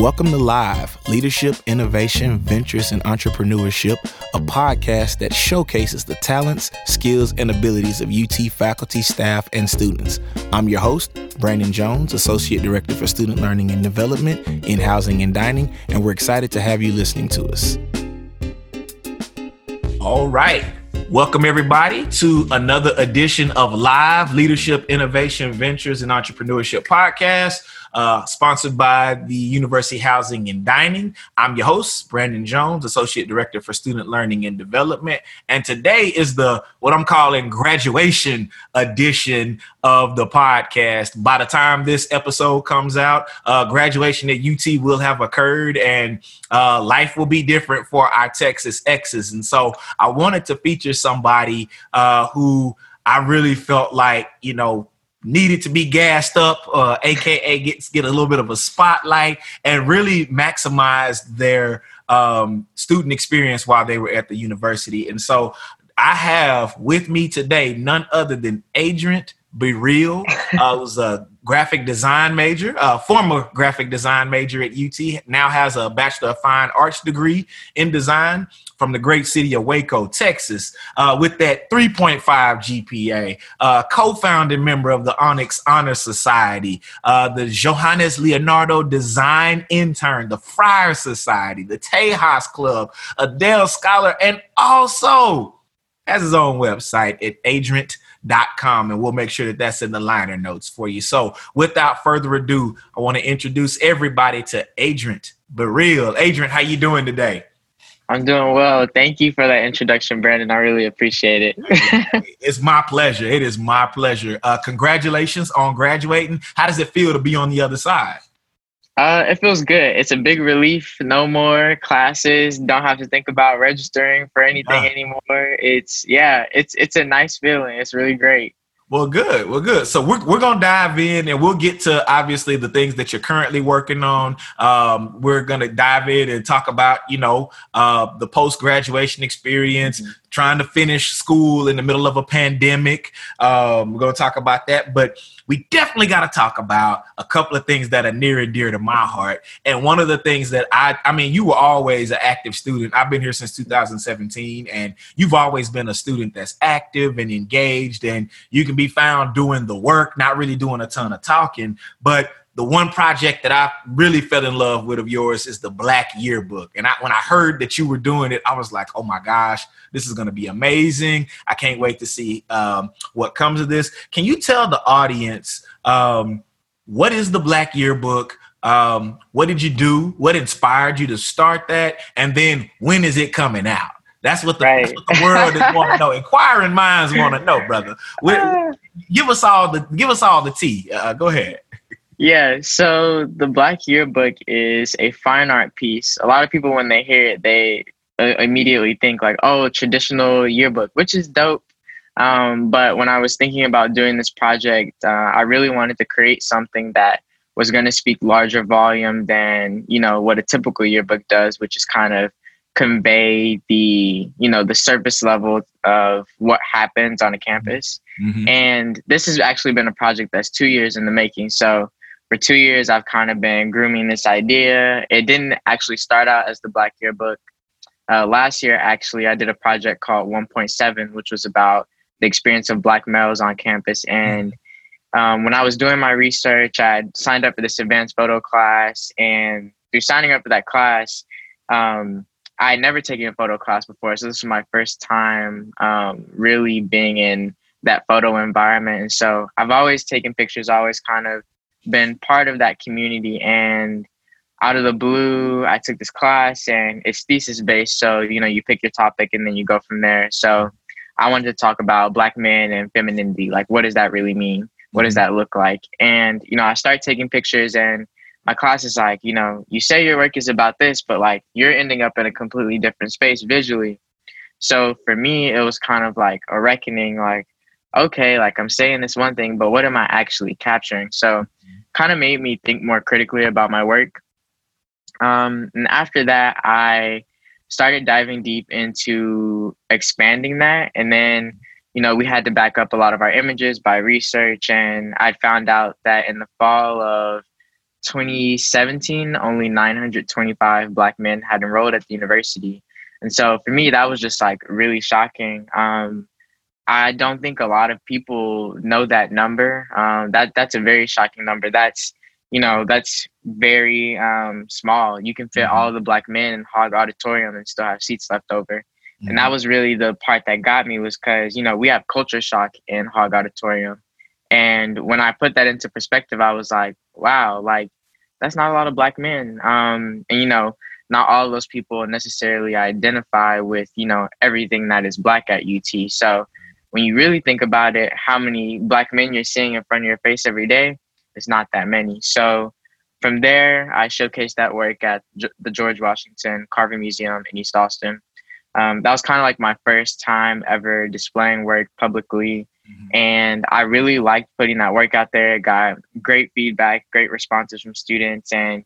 Welcome to Live Leadership, Innovation, Ventures, and Entrepreneurship, a podcast that showcases the talents, skills, and abilities of UT faculty, staff, and students. I'm your host, Brandon Jones, Associate Director for Student Learning and Development in Housing and Dining, and we're excited to have you listening to us. All right. Welcome, everybody, to another edition of Live Leadership, Innovation, Ventures, and Entrepreneurship podcast uh, sponsored by the University Housing and Dining. I'm your host, Brandon Jones, Associate Director for Student Learning and Development. And today is the what I'm calling graduation edition of the podcast. By the time this episode comes out, uh, graduation at UT will have occurred and uh, life will be different for our Texas Exes. And so I wanted to feature somebody uh, who I really felt like, you know, needed to be gassed up, uh, aka get get a little bit of a spotlight, and really maximize their um, student experience while they were at the university. And so, I have with me today none other than Adrian Bereal. I was a graphic design major, uh, former graphic design major at UT, now has a Bachelor of Fine Arts degree in design from the great city of Waco, Texas, uh, with that 3.5 GPA, uh, co-founding member of the Onyx Honor Society, uh, the Johannes Leonardo Design Intern, the Friar Society, the Tejas Club, a Dell Scholar, and also has his own website at Adrian com, and we'll make sure that that's in the liner notes for you. So, without further ado, I want to introduce everybody to Adrian Bereal. Adrian, how you doing today? I'm doing well. Thank you for that introduction, Brandon. I really appreciate it. it's my pleasure. It is my pleasure. Uh, congratulations on graduating. How does it feel to be on the other side? Uh, it feels good. It's a big relief. No more classes. Don't have to think about registering for anything yeah. anymore. It's yeah. It's it's a nice feeling. It's really great. Well, good. Well, good. So we're, we're going to dive in and we'll get to obviously the things that you're currently working on. Um, we're going to dive in and talk about, you know, uh, the post graduation experience, mm-hmm. Trying to finish school in the middle of a pandemic. Um, we're going to talk about that. But we definitely got to talk about a couple of things that are near and dear to my heart. And one of the things that I, I mean, you were always an active student. I've been here since 2017, and you've always been a student that's active and engaged, and you can be found doing the work, not really doing a ton of talking, but the one project that I really fell in love with of yours is the Black Yearbook. And I, when I heard that you were doing it, I was like, oh my gosh, this is going to be amazing. I can't wait to see um, what comes of this. Can you tell the audience um, what is the Black Yearbook? Um, what did you do? What inspired you to start that? And then when is it coming out? That's what the, right. that's what the world is want to know. Inquiring minds want to know, brother. give us all the give us all the tea. Uh, go ahead. Yeah, so the Black Yearbook is a fine art piece. A lot of people, when they hear it, they uh, immediately think like, "Oh, traditional yearbook," which is dope. Um, but when I was thinking about doing this project, uh, I really wanted to create something that was going to speak larger volume than you know what a typical yearbook does, which is kind of convey the you know the surface level of what happens on a campus. Mm-hmm. And this has actually been a project that's two years in the making. So for two years, I've kind of been grooming this idea. It didn't actually start out as the Black Yearbook. Uh, last year, actually, I did a project called 1.7, which was about the experience of Black males on campus. And um, when I was doing my research, I signed up for this advanced photo class. And through signing up for that class, um, I had never taken a photo class before. So this was my first time um, really being in that photo environment. And so I've always taken pictures, always kind of been part of that community and out of the blue i took this class and it's thesis based so you know you pick your topic and then you go from there. So i wanted to talk about black men and femininity like what does that really mean? What does mm-hmm. that look like? And you know i started taking pictures and my class is like you know you say your work is about this but like you're ending up in a completely different space visually. So for me it was kind of like a reckoning like okay like i'm saying this one thing but what am i actually capturing so kind of made me think more critically about my work. Um, and after that, I started diving deep into expanding that. And then, you know, we had to back up a lot of our images by research. And I found out that in the fall of 2017, only 925 black men had enrolled at the university. And so for me, that was just like really shocking. Um, I don't think a lot of people know that number. Um, that that's a very shocking number. That's you know that's very um, small. You can fit mm-hmm. all the black men in Hogg Auditorium and still have seats left over. Mm-hmm. And that mm-hmm. was really the part that got me was because you know we have culture shock in Hogg Auditorium, and when I put that into perspective, I was like, wow, like that's not a lot of black men. Um, and you know, not all of those people necessarily identify with you know everything that is black at UT. So when you really think about it, how many black men you're seeing in front of your face every day, it's not that many. So from there, I showcased that work at the George Washington Carver Museum in East Austin. Um, that was kind of like my first time ever displaying work publicly. Mm-hmm. And I really liked putting that work out there. Got great feedback, great responses from students. And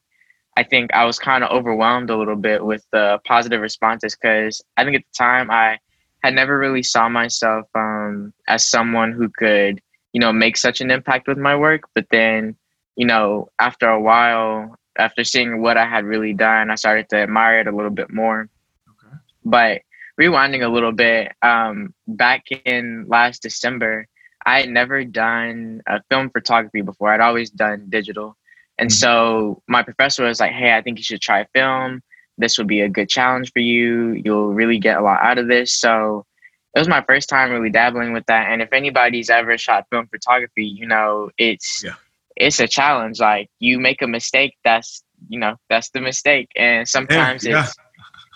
I think I was kind of overwhelmed a little bit with the positive responses because I think at the time I had never really saw myself um, as someone who could, you know, make such an impact with my work. But then, you know, after a while, after seeing what I had really done, I started to admire it a little bit more. Okay. But rewinding a little bit, um, back in last December, I had never done a film photography before. I'd always done digital. And mm-hmm. so my professor was like, hey, I think you should try film this would be a good challenge for you. You'll really get a lot out of this. So it was my first time really dabbling with that. And if anybody's ever shot film photography, you know, it's yeah. it's a challenge. Like you make a mistake, that's you know, that's the mistake. And sometimes yeah, it's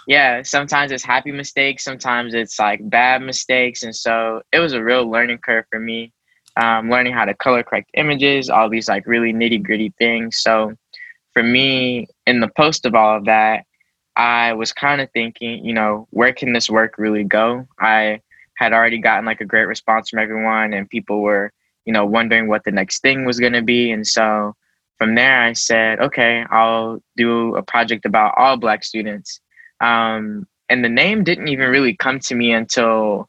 yeah. yeah, sometimes it's happy mistakes, sometimes it's like bad mistakes. And so it was a real learning curve for me. Um, learning how to color correct images, all these like really nitty gritty things. So for me, in the post of all of that, I was kind of thinking, you know, where can this work really go? I had already gotten like a great response from everyone, and people were, you know, wondering what the next thing was going to be. And so from there, I said, okay, I'll do a project about all Black students. Um, and the name didn't even really come to me until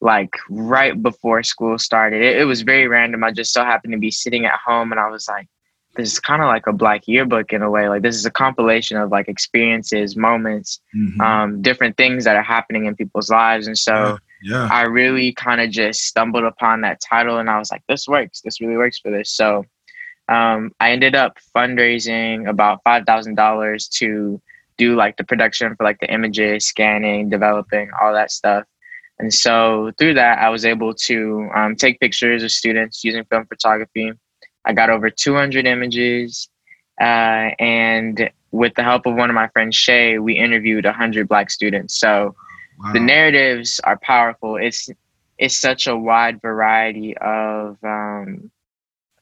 like right before school started. It, it was very random. I just so happened to be sitting at home, and I was like, this is kind of like a black yearbook in a way like this is a compilation of like experiences moments mm-hmm. um, different things that are happening in people's lives and so yeah, yeah. i really kind of just stumbled upon that title and i was like this works this really works for this so um, i ended up fundraising about $5000 to do like the production for like the images scanning developing all that stuff and so through that i was able to um, take pictures of students using film photography I got over 200 images. Uh, and with the help of one of my friends, Shay, we interviewed 100 Black students. So wow. the narratives are powerful. It's it's such a wide variety of um,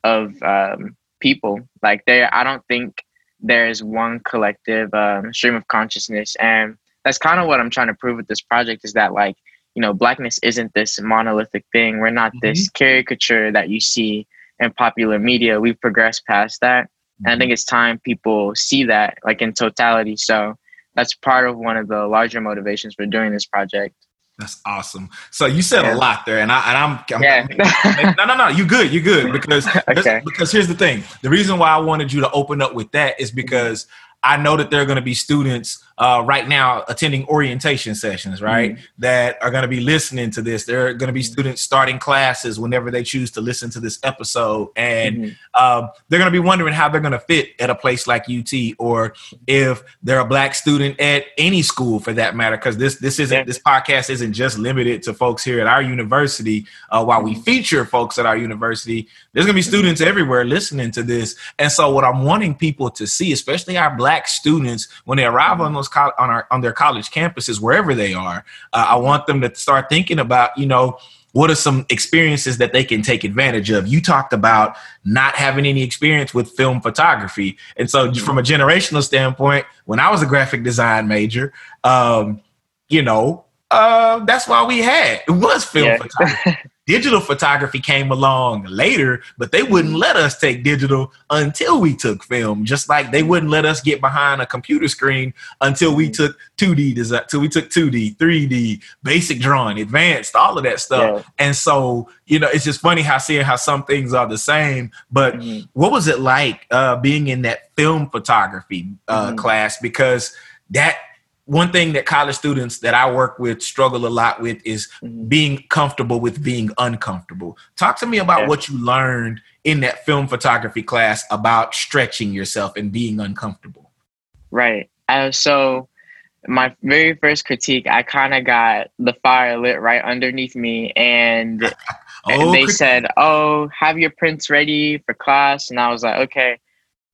of um, people. Like there, I don't think there's one collective um, stream of consciousness, and that's kind of what I'm trying to prove with this project. Is that like you know, blackness isn't this monolithic thing. We're not mm-hmm. this caricature that you see and popular media, we've progressed past that. And I mm-hmm. think it's time people see that like in totality. So that's part of one of the larger motivations for doing this project. That's awesome. So you said yeah. a lot there, and I and I'm, I'm yeah. no no no you good you good because okay. because here's the thing. The reason why I wanted you to open up with that is because I know that there are going to be students uh, right now attending orientation sessions, right, mm-hmm. that are going to be listening to this. There are going to be mm-hmm. students starting classes whenever they choose to listen to this episode, and mm-hmm. um, they're going to be wondering how they're going to fit at a place like UT, or if they're a black student at any school for that matter. Because this this isn't yeah. this podcast isn't just limited to folks here at our university. Uh, while we mm-hmm. feature folks at our university, there's going to be mm-hmm. students everywhere listening to this, and so what I'm wanting people to see, especially our black students, when they arrive on those on our on their college campuses, wherever they are. Uh, I want them to start thinking about, you know, what are some experiences that they can take advantage of? You talked about not having any experience with film photography, and so mm-hmm. from a generational standpoint, when I was a graphic design major, um, you know, uh, that's why we had it was film yeah. photography. digital photography came along later, but they wouldn't let us take digital until we took film. Just like they wouldn't let us get behind a computer screen until we took 2D design, till we took 2D, 3D, basic drawing, advanced, all of that stuff. Yeah. And so, you know, it's just funny how seeing how some things are the same. But mm-hmm. what was it like uh, being in that film photography uh, mm-hmm. class? Because that one thing that college students that I work with struggle a lot with is mm-hmm. being comfortable with being uncomfortable. Talk to me about yeah. what you learned in that film photography class about stretching yourself and being uncomfortable. Right. Uh, so, my very first critique, I kind of got the fire lit right underneath me, and oh, they said, "Oh, have your prints ready for class," and I was like, "Okay."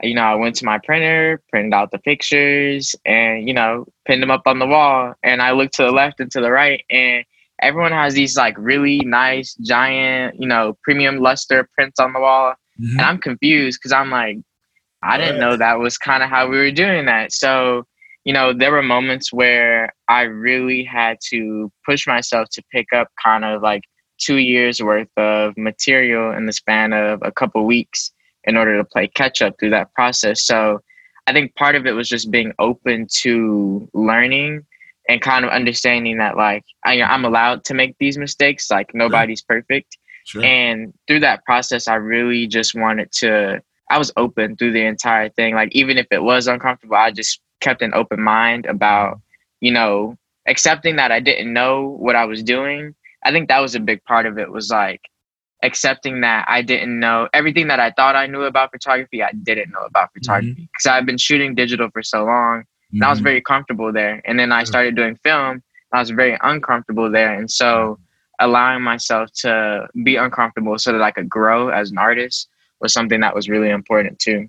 You know, I went to my printer, printed out the pictures, and you know, pinned them up on the wall. And I looked to the left and to the right, and everyone has these like really nice, giant, you know, premium luster prints on the wall. Mm-hmm. And I'm confused because I'm like, I didn't know that was kind of how we were doing that. So, you know, there were moments where I really had to push myself to pick up kind of like two years worth of material in the span of a couple weeks in order to play catch up through that process. So I think part of it was just being open to learning and kind of understanding that like I, am allowed to make these mistakes. Like nobody's sure. perfect. Sure. And through that process, I really just wanted to. I was open through the entire thing. Like even if it was uncomfortable, I just kept an open mind about you know accepting that I didn't know what I was doing. I think that was a big part of it. Was like accepting that I didn't know everything that I thought I knew about photography, I didn't know about photography because mm-hmm. I've been shooting digital for so long and I was mm-hmm. very comfortable there. And then I started doing film, I was very uncomfortable there. And so allowing myself to be uncomfortable so that I could grow as an artist was something that was really important too.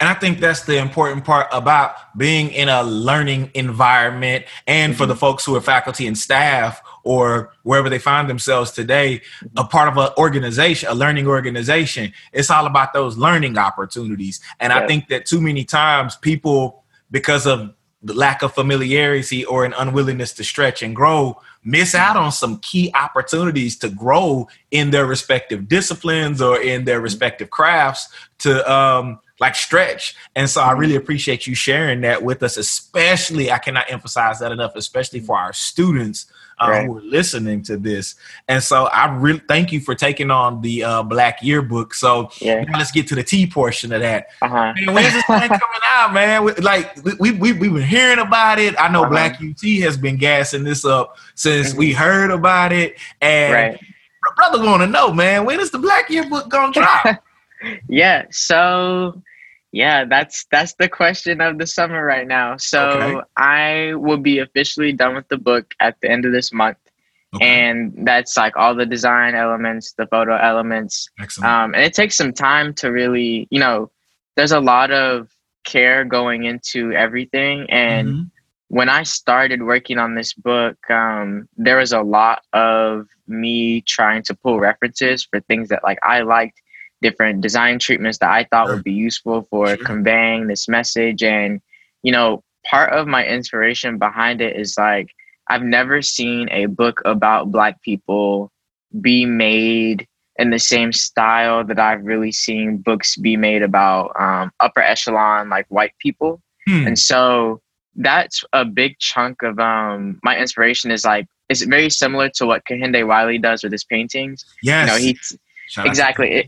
And I think that's the important part about being in a learning environment and mm-hmm. for the folks who are faculty and staff or wherever they find themselves today, a part of an organization, a learning organization. It's all about those learning opportunities. And I think that too many times people, because of the lack of familiarity or an unwillingness to stretch and grow, miss out on some key opportunities to grow in their respective disciplines or in their mm-hmm. respective crafts to um, like stretch. And so I mm-hmm. really appreciate you sharing that with us, especially, I cannot emphasize that enough, especially for our students uh, right. who are listening to this. And so I really thank you for taking on the uh, Black Yearbook. So yeah. now let's get to the T portion of that. Uh-huh. Man, when's this thing coming out, man? Like we we we've been hearing about it. I know uh-huh. Black UT has been gassing this up since mm-hmm. we heard about it. And right. brother want to know, man, when is the Black Yearbook gonna drop? yeah, so yeah, that's that's the question of the summer right now. So okay. I will be officially done with the book at the end of this month. Okay. And that's like all the design elements, the photo elements. Excellent. Um, and it takes some time to really, you know, there's a lot of care going into everything. And mm-hmm. when I started working on this book, um, there was a lot of me trying to pull references for things that like I liked different design treatments that I thought would be useful for conveying this message. And, you know, part of my inspiration behind it is like, I've never seen a book about Black people be made in the same style that I've really seen books be made about um, upper echelon, like white people. Hmm. And so that's a big chunk of um, my inspiration is like, it's very similar to what Kehinde Wiley does with his paintings. Yes. You know, he Shout exactly. It,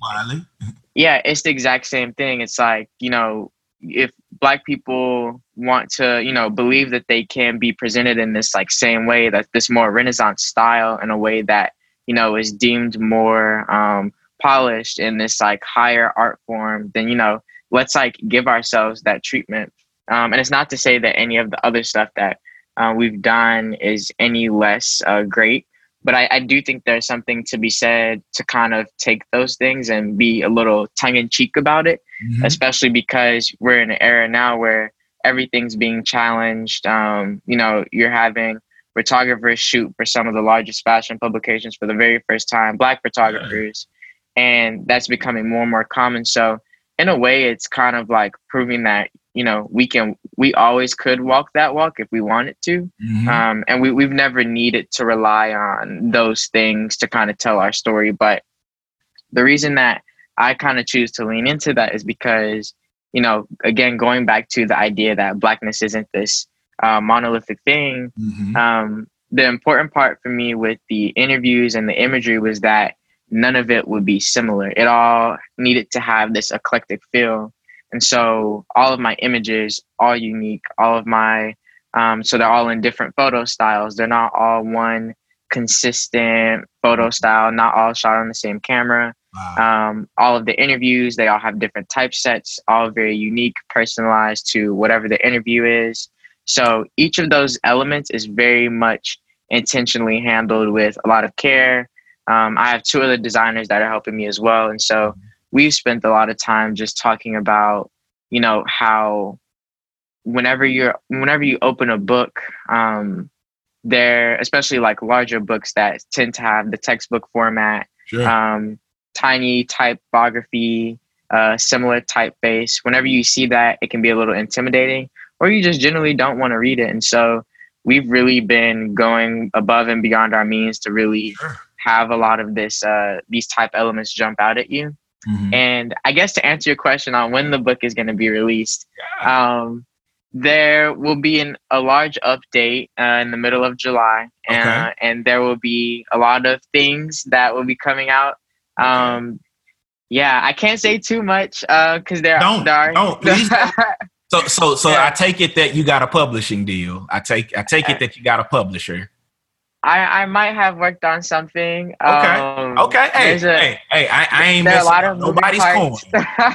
yeah, it's the exact same thing. It's like, you know, if black people want to, you know, believe that they can be presented in this like same way, that this more renaissance style in a way that, you know, is deemed more um, polished in this like higher art form, then, you know, let's like give ourselves that treatment. Um, and it's not to say that any of the other stuff that uh, we've done is any less uh, great but I, I do think there's something to be said to kind of take those things and be a little tongue in cheek about it, mm-hmm. especially because we're in an era now where everything's being challenged. Um, you know, you're having photographers shoot for some of the largest fashion publications for the very first time, black photographers, and that's becoming more and more common. So, in a way, it's kind of like proving that you know we can we always could walk that walk if we wanted to Mhm. um, and we, we've never needed to rely on those things to kind of tell our story but the reason that i kind of choose to lean into that is because you know again going back to the idea that blackness isn't this uh, monolithic thing Mhm. um, the important part for me with the interviews and the imagery was that none of it would be similar. It all needed to have this eclectic feel. And so all of my images, all unique, all of my, um, so they're all in different photo styles. They're not all one consistent photo style, not all shot on the same camera. Wow. Um, all of the interviews, they all have different typesets, all very unique, personalized to whatever the interview is. So each of those elements is very much intentionally handled with a lot of care. Um, I have two other designers that are helping me as well. And so we've spent a lot of time just talking about, you know, how whenever you're whenever you open a book, um, there, especially like larger books that tend to have the textbook format, Sure. um, tiny typography, uh, similar typeface. Whenever you see that, it can be a little intimidating, or you just generally don't want to read it. And so we've really been going above and beyond our means to really Sure. have a lot of this uh, these type elements jump out at you. Mhm. And I guess to answer your question on when the book is going to be released, um, there will be an, a large update uh, in the middle of July, uh, and there will be a lot of things that will be coming out. Okay. Um, yeah, I can't say too much because there, Don't, there are. don't, please So so so Yeah. I take it that you got a publishing deal. I take I take Uh, it that you got a publisher. I, I might have worked on something. Okay. Um, Okay. Hey, a- hey, hey, I, I ain't messing up nobody's coins.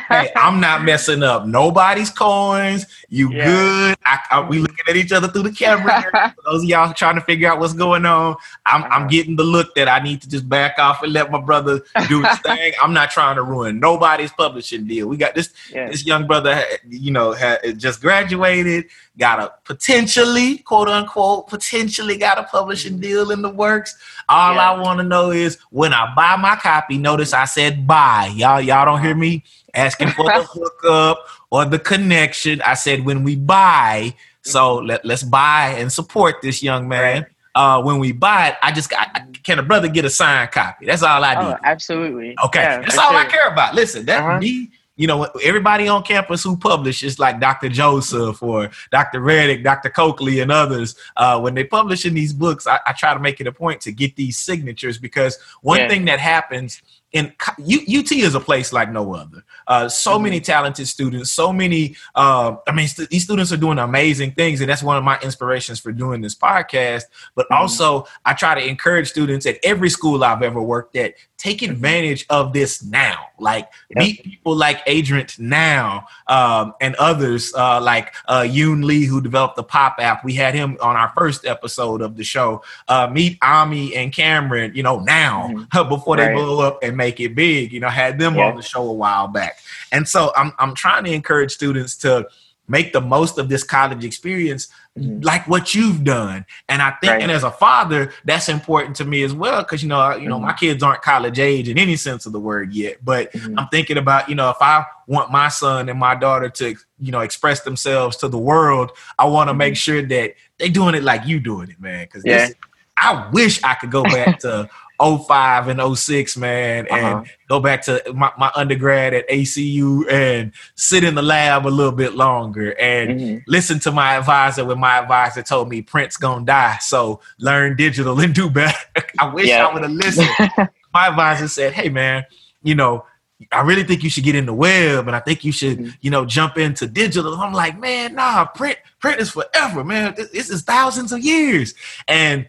hey, I'm not messing up nobody's coins. You Yeah. good? I, I, we looking at each other through the camera. For those of y'all trying to figure out what's going on, I'm, I'm Uh-huh. getting the look that I need to just back off and let my brother do his thing. I'm not trying to ruin nobody's publishing deal. We got this yeah. this young brother, you know, had just graduated, got a potentially, quote unquote, potentially got a publishing deal in the works. All Yeah. I want to know is when I buy my copy, notice I said buy. Y'all, y'all don't hear me asking for the hookup or the connection. I said when we buy. So let, let's buy and support this young man. Uh, when we buy it, I just got, can a brother get a signed copy? That's all I need. Oh, absolutely. Okay, Yeah, that's all I care about. Listen, that Uh-huh. me, you know, everybody on campus who publishes like Dr. Joseph or Dr. Reddick, Dr. Coakley, and others, uh, when they publish in these books, I, I try to make it a point to get these signatures because one Yeah. thing that happens in U- UT is a place like no other. Uh, so Mhm. many talented students, so many. Uh, I mean, st- these students are doing amazing things, and that's one of my inspirations for doing this podcast. But Mhm. also, I try to encourage students at every school I've ever worked at take advantage of this now. Like Yep. meet people like Adrian now, um, and others uh, like uh, Yoon Lee, who developed the Pop app. We had him on our first episode of the show. Uh, meet Ami and Cameron, you know, now before they Right. blow up and make it big. You know, had them on the show a while back. And so I'm I'm trying to encourage students to make the most of this college experience Mhm. like what you've done. And I think Right. and as a father, that's important to me as well cuz you know, I- you know, Mhm. my kids aren't college age in any sense of the word yet, but Mhm. I'm thinking about, you know, if I want my son and my daughter to, you know, express themselves to the world, I want to make sure that they're doing it like you doing it, man. Cuz Mm-hmm. Yeah. this I wish I could go back to 05 and 06, man, and Uh-huh. go back to my, my undergrad at ACU and sit in the lab a little bit longer and Mhm. listen to my advisor when my advisor told me print's gonna die. So learn digital and do better. I wish Yeah. I would have listened. my advisor said, Hey man, you know, I really think you should get in the web and I think you should, Mhm. you know, jump into digital. I'm like, man, nah, print, print is forever, man. This, this is thousands of years. And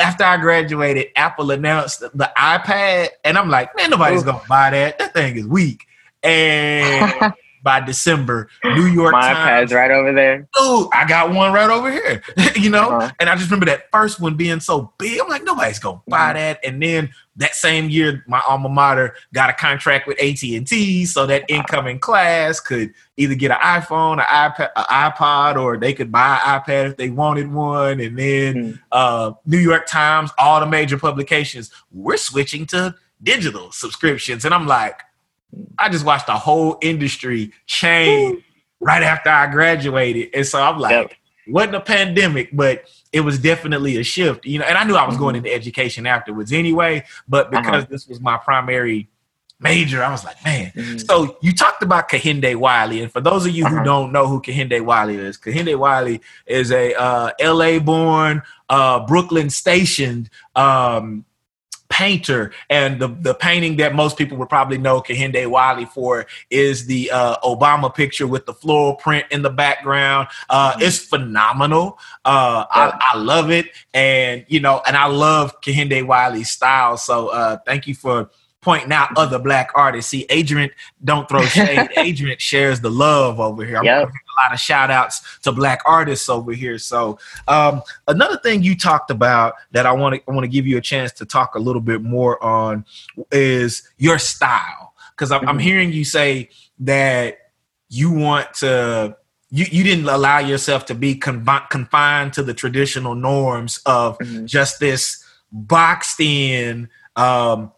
after I graduated, Apple announced the, iPad, and I'm like, man, nobody's Ooh. gonna buy that. That thing is weak. And by December, New York My Times iPad's right over there. oh, I got one right over here, you know? Uh-huh. And I just remember that first one being so big. I'm like, nobody's gonna buy Mhm. that. And then that same year, my alma mater got a contract with AT&T so that incoming class could either get an iPhone, an iPad, an iPod, or they could buy an iPad if they wanted one. And then Mhm. uh, New York Times, all the major publications, we're switching to digital subscriptions. And I'm like, I just watched the whole industry change right after I graduated. And so I'm like, yep. wasn't a pandemic, but it was definitely a shift, you know. And I knew I was mm-hmm. going into education afterwards anyway, but uh-huh. because uh-huh. this was my primary major, I was like, man. Mm-hmm. So you talked about Kehinde Wiley, and for those of you uh-huh. who don't know who Kehinde Wiley is, Kehinde Wiley is a uh, L.A.-born, uh, Brooklyn-stationed um, painter and the, the painting that most people would probably know Kehinde Wiley for is the uh, Obama picture with the floral print in the background. Uh, mm-hmm. It's phenomenal. Uh, I, I, love it. And, you know, and I love Kehinde Wiley's style. So uh, thank you for pointing out other black artists. See, Adrian don't throw shade. Adrian shares the love over here. I'm yep. a lot of shout outs to black artists over here. So um, another thing you talked about that I want to I want to give you a chance to talk a little bit more on is your style. Because I'm, mm-hmm. I'm hearing you say that you want to you, you didn't allow yourself to be confined to the traditional norms of mm-hmm. just this boxed in um,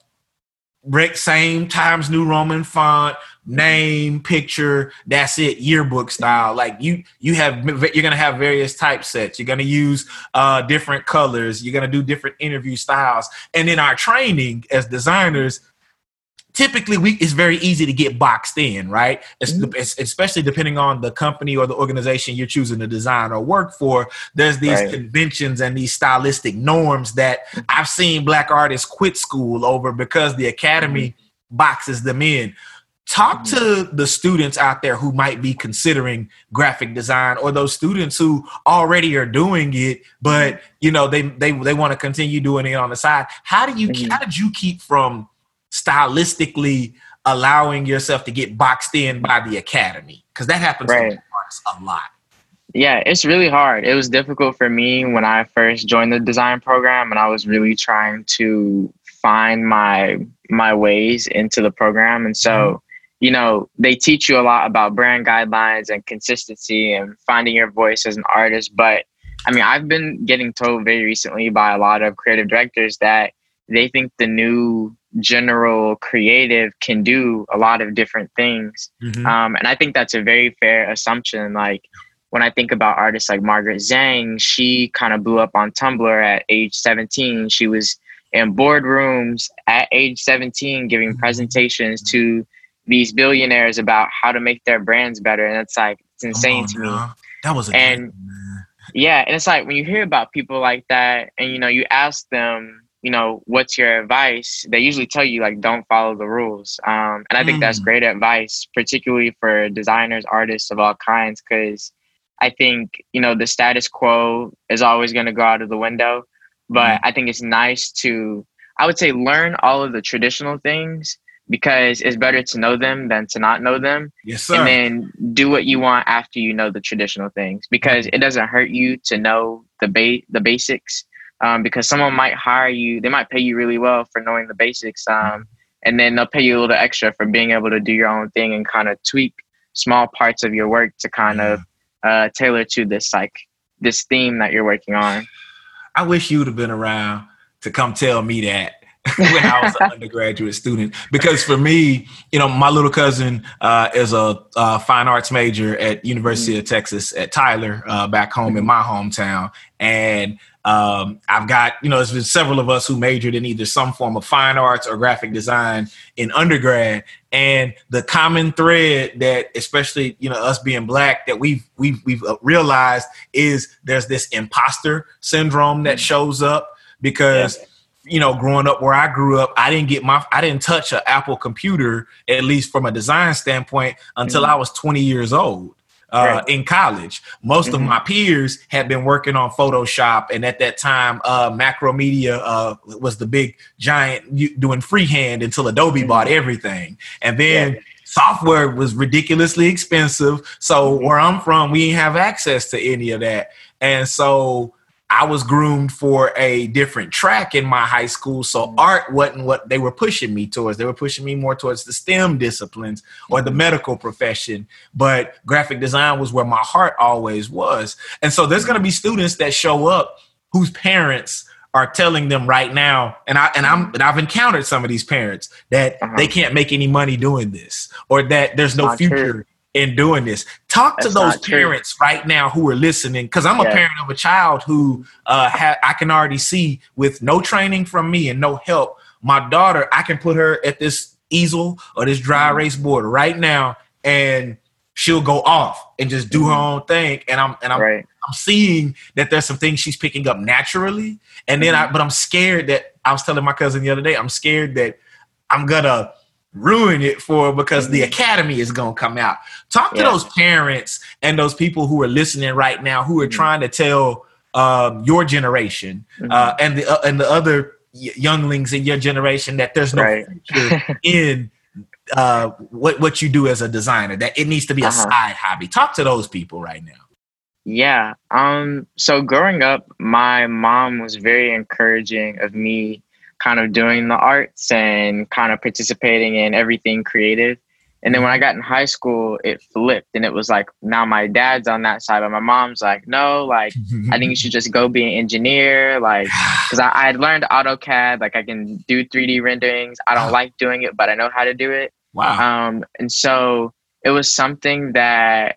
same Times New Roman font, name, picture. That's it, yearbook style. Like you, you have you're gonna have various typesets. You're gonna use uh, different colors. You're gonna do different interview styles. And in our training as designers, typically we it's very easy to get boxed in right mm-hmm. especially depending on the company or the organization you're choosing to design or work for there's these right. conventions and these stylistic norms that mm-hmm. i've seen black artists quit school over because the academy mm-hmm. boxes them in talk mm-hmm. to the students out there who might be considering graphic design or those students who already are doing it but mm-hmm. you know they they, they want to continue doing it on the side how do you mm-hmm. how did you keep from stylistically allowing yourself to get boxed in by the academy because that happens right. to artists a lot yeah it's really hard it was difficult for me when i first joined the design program and i was really trying to find my my ways into the program and so mm-hmm. you know they teach you a lot about brand guidelines and consistency and finding your voice as an artist but i mean i've been getting told very recently by a lot of creative directors that they think the new general creative can do a lot of different things. Mm-hmm. Um, and I think that's a very fair assumption. Like when I think about artists like Margaret Zhang, she kind of blew up on Tumblr at age 17. She was in boardrooms at age 17 giving mm-hmm. presentations to these billionaires about how to make their brands better. And it's like, it's insane on, to me. That was a and, yeah, and it's like when you hear about people like that and you know, you ask them, you know, what's your advice? They usually tell you like, don't follow the rules. Um, and I think mm. that's great advice, particularly for designers, artists of all kinds, because I think you know the status quo is always going to go out of the window. But mm. I think it's nice to, I would say, learn all of the traditional things because it's better to know them than to not know them. Yes, sir. And then do what you want after you know the traditional things because it doesn't hurt you to know the ba- the basics um, because someone might hire you, they might pay you really well for knowing the basics, um, and then they'll pay you a little extra for being able to do your own thing and kind of tweak small parts of your work to kind of uh, tailor to this like this theme that you're working on. I wish you would have been around to come tell me that when I was an undergraduate student. Because for me, you know, my little cousin uh, is a uh, fine arts major at University mm-hmm. of Texas at Tyler, uh, back home in my hometown, and um, I've got, you know, there's been several of us who majored in either some form of fine arts or graphic design in undergrad. And the common thread that, especially, you know, us being black, that we've we've we've uh, realized is there's this imposter syndrome that shows up because. you know, growing up where I grew up, I didn't get my, I didn't touch an Apple computer, at least from a design standpoint, until mm-hmm. I was 20 years old uh, right. in college. Most mm-hmm. of my peers had been working on Photoshop, and at that time, uh, Macromedia uh, was the big giant doing freehand until Adobe mm-hmm. bought everything, and then. Yeah. Software was ridiculously expensive. So mm-hmm. where I'm from, we didn't have access to any of that. And so I was groomed for a different track in my high school. So mm-hmm. art wasn't what they were pushing me towards. They were pushing me more towards the STEM disciplines or the mm-hmm. medical profession. But graphic design was where my heart always was. And so there's going to be students that show up whose parents are telling them right now, and I and I'm and I've encountered some of these parents that uh-huh. they can't make any money doing this, or that there's no Not future true. In doing this. Talk That's to those parents true. right now who are listening, because I'm yeah. a parent of a child who uh, ha- I can already see with no training from me and no help. My daughter, I can put her at this easel or this dry mm-hmm. erase board right now, and she'll go off and just do her mm-hmm. own thing. And I'm and I'm right. I'm seeing that there's some things she's picking up naturally. And then mm-hmm. I but I'm scared that I was telling my cousin the other day, I'm scared that I'm gonna ruin it for because mm-hmm. the academy is going to come out. Talk to yeah. those parents and those people who are listening right now who are mm-hmm. trying to tell um, your generation mm-hmm. uh, and the uh, and the other younglings in your generation that there's no right. future in uh, what what you do as a designer. That it needs to be uh-huh. a side hobby. Talk to those people right now. Yeah. Um. So growing up, my mom was very encouraging of me kind of doing the arts and kind of participating in everything creative. And then when I got in high school, it flipped and it was like now my dad's on that side, but my mom's like, no, like I think you should just go be an engineer, like because I, I had learned AutoCAD, like I can do 3D renderings. I don't like doing it, but I know how to do it. Wow. Um, and so it was something that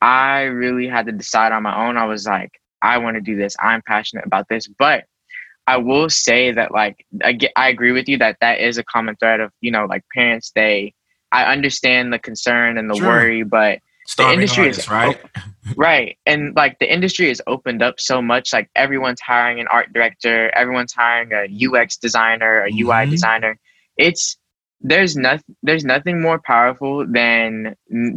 I really had to decide on my own. I was like, I want to do this. I'm passionate about this, but I will say that like I, get, I agree with you that that is a common thread of you know like parents they I understand the concern and the sure. worry but Starving the industry artists, is right right and like the industry has opened up so much like everyone's hiring an art director everyone's hiring a UX designer a mm-hmm. UI designer it's there's nothing there's nothing more powerful than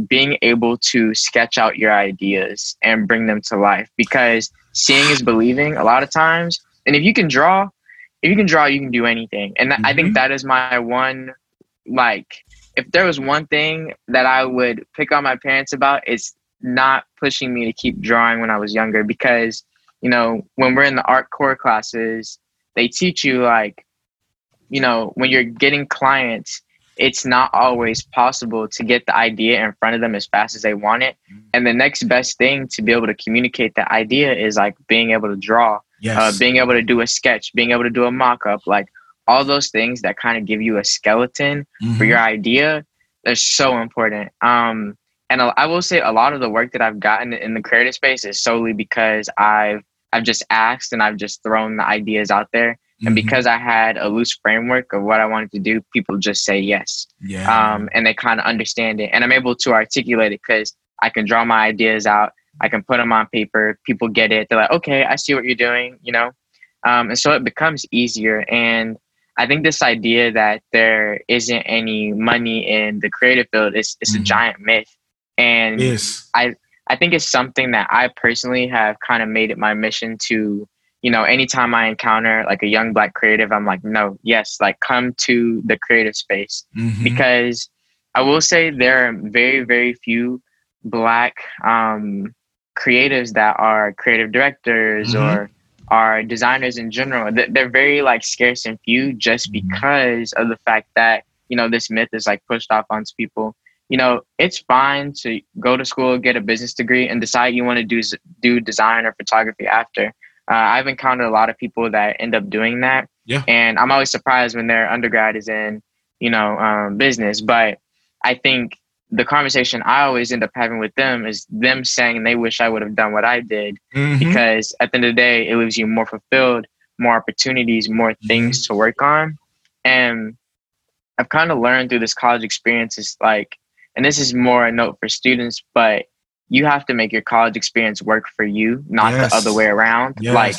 being able to sketch out your ideas and bring them to life because seeing is believing a lot of times and if you can draw, if you can draw, you can do anything. And mm-hmm. I think mm-hmm. that is my one, like, if there was one thing that I would pick on my parents about, it's not pushing me to keep drawing when I was younger because, you know, when we're in the art core classes, they teach you, like, you know, when you're getting clients, it's not always possible to get the idea in front of them as fast as they want it. Mm-hmm. And the next best thing to be able to communicate that idea is like being able to draw yes. uh, being able to do a sketch, being able to do a mock up, like all those things that kind of give you a skeleton mm-hmm. for your idea, they're so important. Um, and I will say a lot of the work that I've gotten in the creative space is solely because I've I've just asked and I've just thrown the ideas out there. And mm-hmm. because I had a loose framework of what I wanted to do, people just say yes. Yeah. Um, and they kind of understand it. And I'm able to articulate it because I can draw my ideas out I can put them on paper. People get it. They're like, okay, I see what you're doing, you know? Um, and so it becomes easier. And I think this idea that there isn't any money in the creative field is, is mm-hmm. a giant myth. And yes. I, I think it's something that I personally have kind of made it my mission to, you know, anytime I encounter like a young black creative, I'm like, no, yes, like come to the creative space. Mm-hmm. Because I will say there are very, very few black um, creatives that are creative directors mm-hmm. or are designers in general they're very like scarce and few just mm-hmm. because of the fact that you know this myth is like pushed off onto people. You know it's fine to go to school get a business degree and decide you want to do do design or photography after. Uh, i've encountered a lot of people that end up doing that. Yeah. And i'm always surprised when their undergrad is in you know um, business. But i think the conversation I always end up having with them is them saying they wish I would have done what I did mm-hmm. because at the end of the day, it leaves you more fulfilled, more opportunities, more things mm-hmm. to work on. And I've kind of learned through this college experience is like, and this is more a note for students, but you have to make your college experience work for you, not yes. the other way around. Yes. Like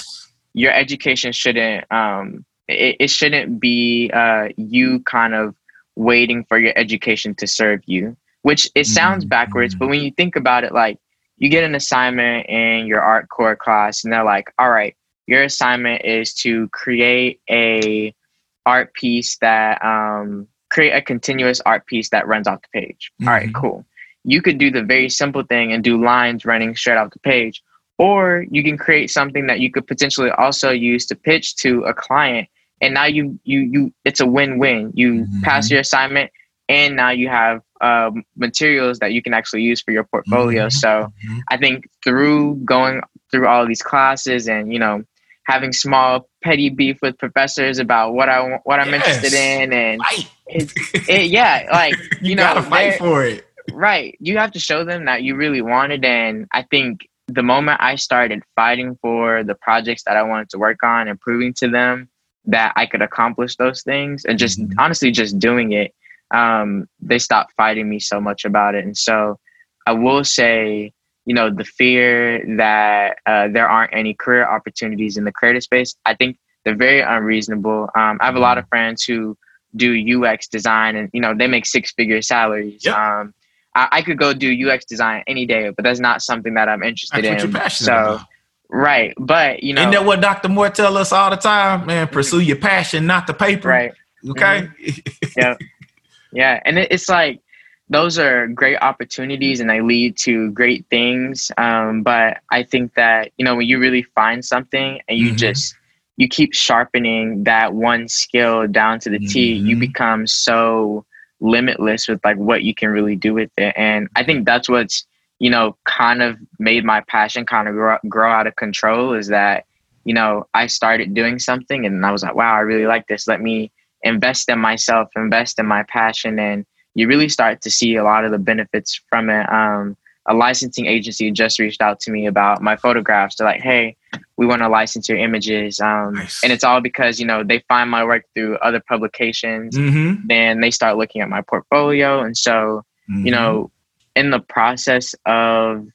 your education shouldn't, um, it, it shouldn't be uh, you kind of waiting for your education to serve you which it sounds mm-hmm. backwards, but when you think about it, like you get an assignment in your art core class, and they're like, all right, your assignment is to create a art piece that um, create a continuous art piece that runs off the page. Mm-hmm. All right, mm-hmm. cool. You could do the very simple thing and do lines running straight off the page, or you can create something that you could potentially also use to pitch to a client. And now you you you it's a win-win. You mm-hmm. pass your assignment and now you have uh, materials that you can actually use for your portfolio. Mm-hmm. So mm-hmm. I think through going through all these classes and you know having small petty beef with professors about what I what I'm yes. interested in and it, it, yeah, like you, you know, gotta fight for it. right. You have to show them that you really want it. And I think the moment I started fighting for the projects that I wanted to work on and proving to them that I could accomplish those things and just mm-hmm. honestly just doing it, um, they stopped fighting me so much about it. And so I will say, you know, the fear that uh, there aren't any career opportunities in the creative space, I think they're very unreasonable. Um, I have a lot of friends who do UX design and, you know, they make six figure salaries. Yep. Um, I, I, could go do UX design any day, but that's not something that I'm interested that's in. What you're passionate so, about. Right. But, you know. Isn't that what Dr. Moore tell us all the time? Man, mm-hmm. pursue your passion, not the paper. Right. Okay. Mm-hmm. yeah. Yeah. And it's like, those are great opportunities and they lead to great things. Um, but I think that, you know, when you really find something and you mm-hmm. just, you keep sharpening that one skill down to the mm-hmm. T, you mm-hmm. become so limitless with like what you can really do with it. And I think that's what's, you know, kind of made my passion kind of grow, grow out of control is that, you know, I started doing something and I was like, wow, I really like this. Let me invest in myself, invest in my passion. And you really start to see a lot of the benefits from it. Um, a licensing agency just reached out to me about my photographs. They're like, hey, we want to license your images. Um, nice. And it's all because, you know, they find my work through other publications. Mm-hmm. Then they start looking at my portfolio. And so, mm-hmm. you know, in the process of,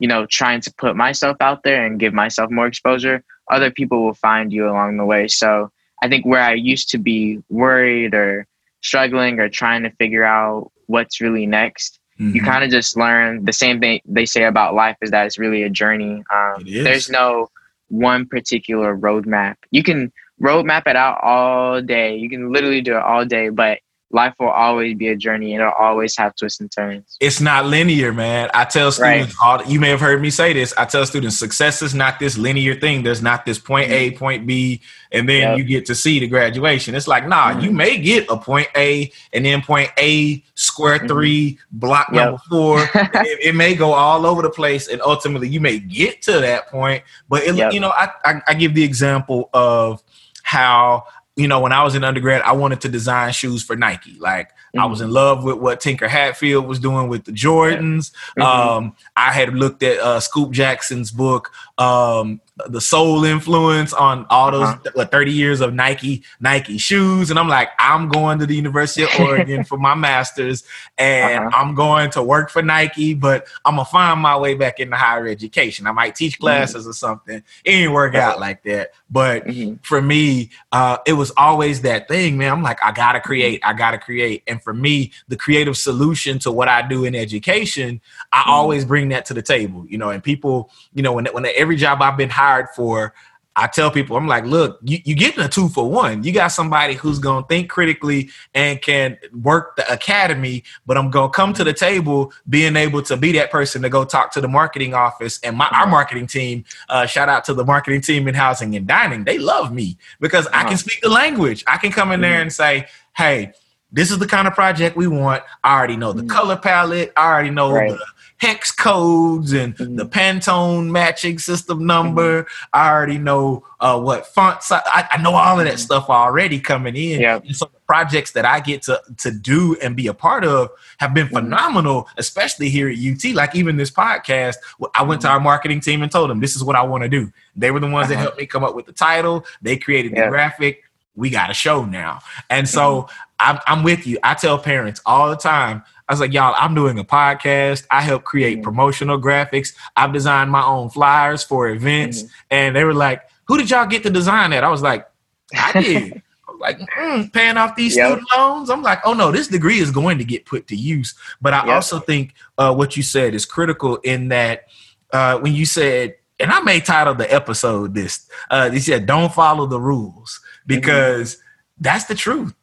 you know, trying to put myself out there and give myself more exposure, other people will find you along the way. So I think where I used to be worried or struggling or trying to figure out what's really next, mm-hmm. you kind of just learn the same thing they say about life is that it's really a journey. Um, there's no one particular roadmap. You can roadmap it out all day. You can literally do it all day, but life will always be a journey and it'll always have twists and turns. It's not linear, man. I tell students, right. all, you may have heard me say this. I tell students, success is not this linear thing. There's not this point A, mm-hmm. point B, and then yep. you get to C to graduation. It's like, nah, mm-hmm. you may get a point A and then point A, square mm-hmm. three, block yep. number four. it, it, may go all over the place, and ultimately you may get to that point. But it, yep. you know, I, I, I give the example of how you know, when I was in undergrad, I wanted to design shoes for Nike. Like mm-hmm. I was in love with what Tinker Hatfield was doing with the Jordans. Mm-hmm. Um, I had looked at uh, Scoop Jackson's book, um, the soul influence on all those uh-huh. 30 years of Nike Nike shoes and I'm like I'm going to the University of Oregon for my masters and uh-huh. I'm going to work for Nike but I'm going to find my way back into higher education I might teach mm-hmm. classes mm-hmm. or something it didn't work uh-huh. out like that but mm-hmm. for me uh, it was always that thing man I'm like I got to create I got to create and for me the creative solution to what I do in education I mm-hmm. always bring that to the table you know and people you know when when every job I've been hired hired for, I tell people, I'm like, look, you, you getting a two for one. You got somebody who's going to think critically and can work the academy, but I'm going to come to the table being able to be that person to go talk to the marketing office and my, our marketing team. Uh, shout out to the marketing team in housing and dining. They love me because I can speak the language. I can come in there and say, hey, this is the kind of project we want. I already know the mm. color palette. I already know right. the hex codes and mm-hmm. the Pantone matching system number. Mm-hmm. I already know uh, what font size. I, I, know all of that mm-hmm. stuff already coming in. And so the projects that I get to to do and be a part of have been mm-hmm. phenomenal, especially here at UT. Like even this podcast, I went to mm-hmm. our marketing team and told them this is what I want to do. They were the ones uh-huh. that helped me come up with the title. They created the graphic. We got a show now, and so mm-hmm. I'm, I'm with you. I tell parents all the time. I was like, y'all, I'm doing a podcast. I help create mm-hmm. promotional graphics. I've designed my own flyers for events. Mm-hmm. And they were like, who did y'all get to design that? I was like, I did. like mm, paying off these yep. student loans. I'm like, oh no, this degree is going to get put to use. But I yep. also think uh, what you said is critical in that uh, when you said, and I may title the episode this, uh, you said, don't follow the rules mm-hmm. because mm-hmm. that's the truth.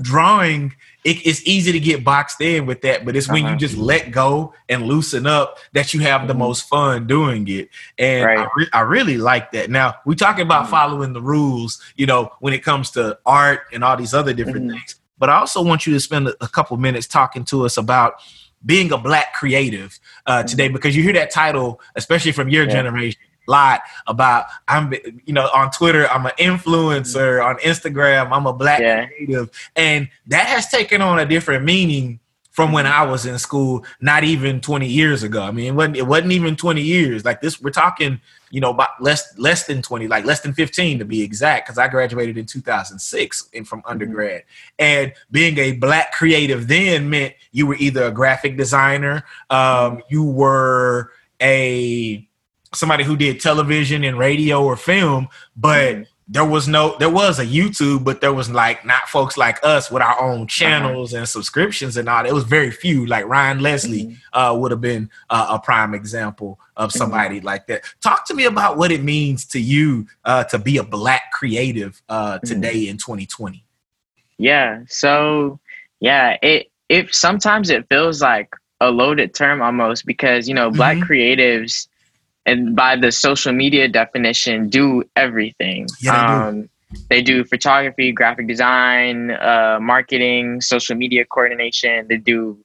Drawing it, it's easy to get boxed in with that, but it's when uh-huh. you just let go and loosen up that you have the mm-hmm. most fun doing it. And right. I, re- I, really like that. Now we talking about mm-hmm. following the rules, you know, when it comes to art and all these other different mm-hmm. things. But I also want you to spend a, a couple minutes talking to us about being a black creative uh, today mm-hmm. because you hear that title, especially from your yeah. generation lot about I'm you know on Twitter I'm an influencer on Instagram I'm a black yeah. creative and that has taken on a different meaning from when I was in school, not even 20 years ago. I mean, it wasn't, it wasn't even 20 years. Like this, we're talking, you know, about less less than 20, like less than 15 to be exact, because I graduated in 2006 and from mm-hmm. undergrad. And being a black creative then meant you were either a graphic designer, um, you were a somebody who did television and radio or film, but mm-hmm there was no there was a YouTube, but there was like not folks like us with our own uh-huh. channels uh-huh. and subscriptions and all. It was very few. Like Ryan Leslie mm-hmm. uh, would have been uh, a prime example of mm-hmm. somebody mm-hmm. like that. Talk to me about what it means to you uh, to be a black creative uh, mm-hmm. today in 2020. Yeah. So yeah, it it sometimes it feels like a loaded term almost because you know black creatives and by the social media definition, do everything. Yeah, they, um, do. they do photography, graphic design, uh, marketing, social media coordination. They do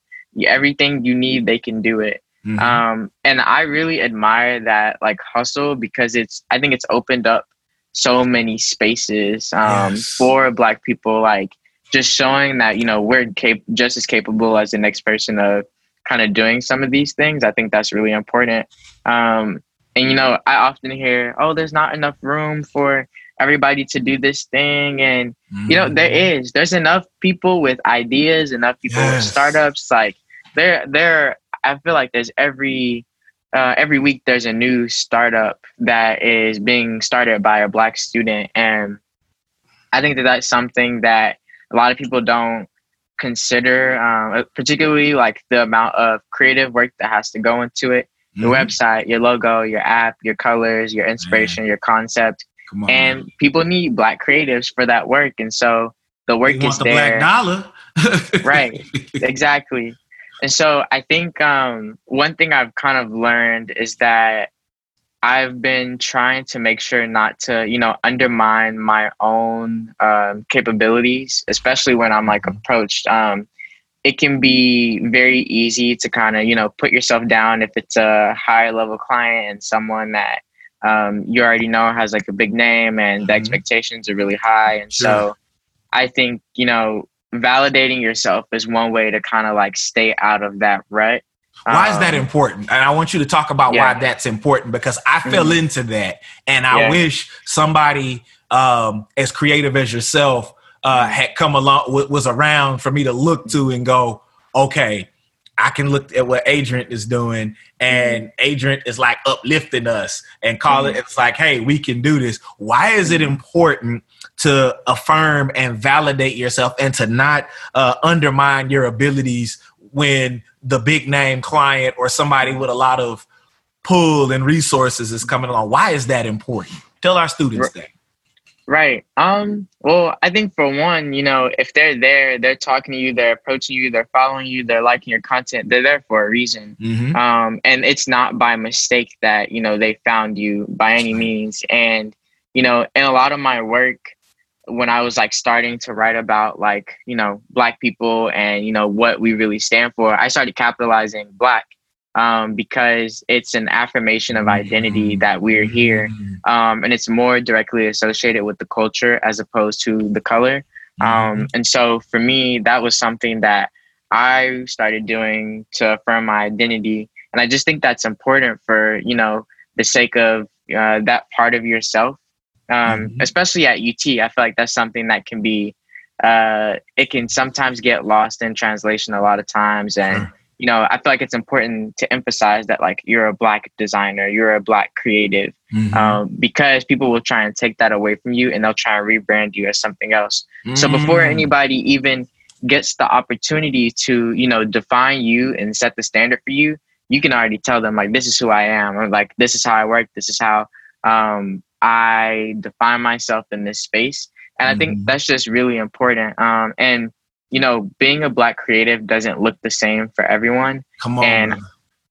everything you need. They can do it. Mm-hmm. Um, and I really admire that like hustle because it's. I think it's opened up so many spaces um, yes. for Black people. Like just showing that you know we're cap- just as capable as the next person of kind of doing some of these things. I think that's really important. Um, and you know, I often hear, "Oh, there's not enough room for everybody to do this thing," and mm-hmm. you know, there mm-hmm. There's enough people with ideas, enough people yes. with startups. Like there, there. I feel like there's every uh, every week there's a new startup that is being started by a black student, and I think that that's something that a lot of people don't consider, um, particularly like the amount of creative work that has to go into it your mm-hmm. website, your logo, your app, your colors, your inspiration, Man. your concept. On, and people need black creatives for that work. And so the work is the there. Black dollar. right. Exactly. And so I think um, one thing I've kind of learned is that I've been trying to make sure not to, you know, undermine my own um, capabilities, especially when I'm like mm-hmm. approached. Um, it can be very easy to kind of you know put yourself down if it's a higher level client and someone that um, you already know has like a big name and mm-hmm. the expectations are really high and sure. so i think you know validating yourself is one way to kind of like stay out of that rut why is that um, important? And I want you to talk about yeah. why that's important because I mm-hmm. fell into that, and I yeah. wish somebody um, as creative as yourself uh, had come along was around for me to look to and go, okay, I can look at what Adrian is doing, and mm-hmm. Adrian is like uplifting us and call mm-hmm. it. It's like, hey, we can do this. Why is it mm-hmm. important to affirm and validate yourself and to not uh, undermine your abilities when the big name client or somebody with a lot of pull and resources is coming along? Why is that important? Tell our students that. Right. Um, well, I think for one, you know, if they're there, they're talking to you, they're approaching you, they're following you, they're liking your content, they're there for a reason. Mm-hmm. Um, and it's not by mistake that, you know, they found you by any means. And, you know, in a lot of my work, when I was like starting to write about like, you know, black people and, you know, what we really stand for, I started capitalizing black um, because it's an affirmation of identity mm-hmm. that we're here. Mm-hmm. Um, and it's more directly associated with the culture as opposed to the color. Um, mm-hmm. and so for me, that was something that I started doing to affirm my identity. And I just think that's important for, you know, the sake of uh, that part of yourself. Um, mm-hmm. Especially at UT, I feel like that's something that can be, uh, it can sometimes get lost in translation a lot of times. And, you know, I feel like it's important to emphasize that like you're a black designer, you're a black creative, mm-hmm. um, because people will try and take that away from you and they'll try and rebrand you as something else. Mm-hmm. So before mm. anybody even gets the opportunity to, you know, define you and set the standard for you, you can already tell them like this is who I am, or like this is how I work, this is how um, I define myself in this space. And mm-hmm. I think mm-hmm. that's just really important. Um, and you know, being a black creative doesn't look the same for everyone. Come on. And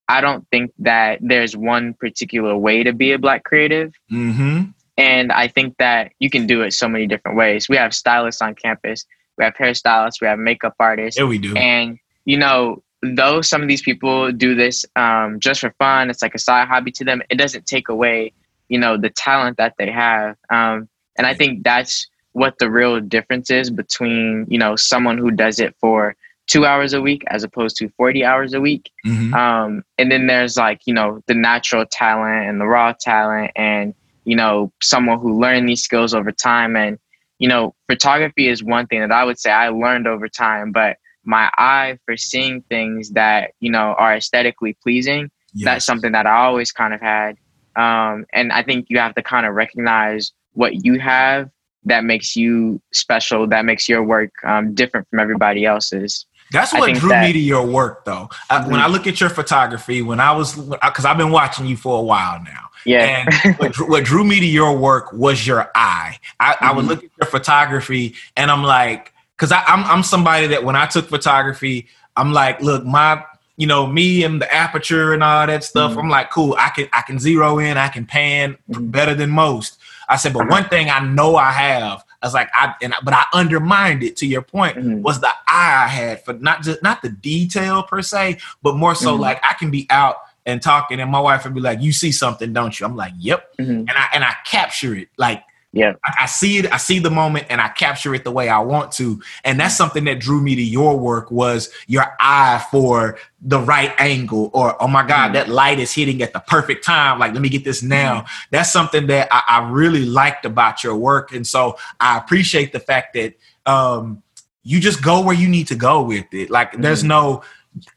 I don't think that there's one particular way to be a black creative. Mm-hmm. And I think that you can do it so many different ways. We have stylists on campus, we have hairstylists, we have makeup artists. Yeah, we do. And, you know, though some of these people do this um, just for fun, it's like a side hobby to them, it doesn't take away, you know, the talent that they have. Um, and I think that's what the real difference is between you know someone who does it for two hours a week as opposed to 40 hours a week. Mhm. Um, and then there's like, you know, the natural talent and the raw talent and, you know, someone who learned these skills over time. And, you know, photography is one thing that I would say I learned over time, but my eye for seeing things that, you know, are aesthetically pleasing, Yes. that's something that I always kind of had. Um, and I think you have to kind of recognize what you have that makes you special, that makes your work um, different from everybody else's. That's what drew that- me to your work, though. Uh, when. I look at your photography, when I was, because I've been watching you for a while now, Yeah. and what, drew, what drew me to your work was your eye. I, I would Mhm. look at your photography, and I'm like, because I'm I'm somebody that when I took photography, I'm like, look, my you know me and the aperture and all that stuff. Mhm. I'm like, cool. I can I can zero in, I can pan Mhm. better than most. I said, but one thing I know I have, I was like, I and I, but I undermined it to your point Mhm. was the eye I had for not just not the detail per se, but more so Mhm. like I can be out and talking, and my wife would be like, "You see something, don't you?" I'm like, "Yep," Mhm. and I and I capture it like. Yeah. I, I see it. I see the moment, and I capture it the way I want to. And that's something that drew me to your work was your eye for the right angle, or oh my God, Mhm. that light is hitting at the perfect time. Like, let me get this now. That's something that I, I really liked about your work, and so I appreciate the fact that um, you just go where you need to go with it. Like, there's Mhm. no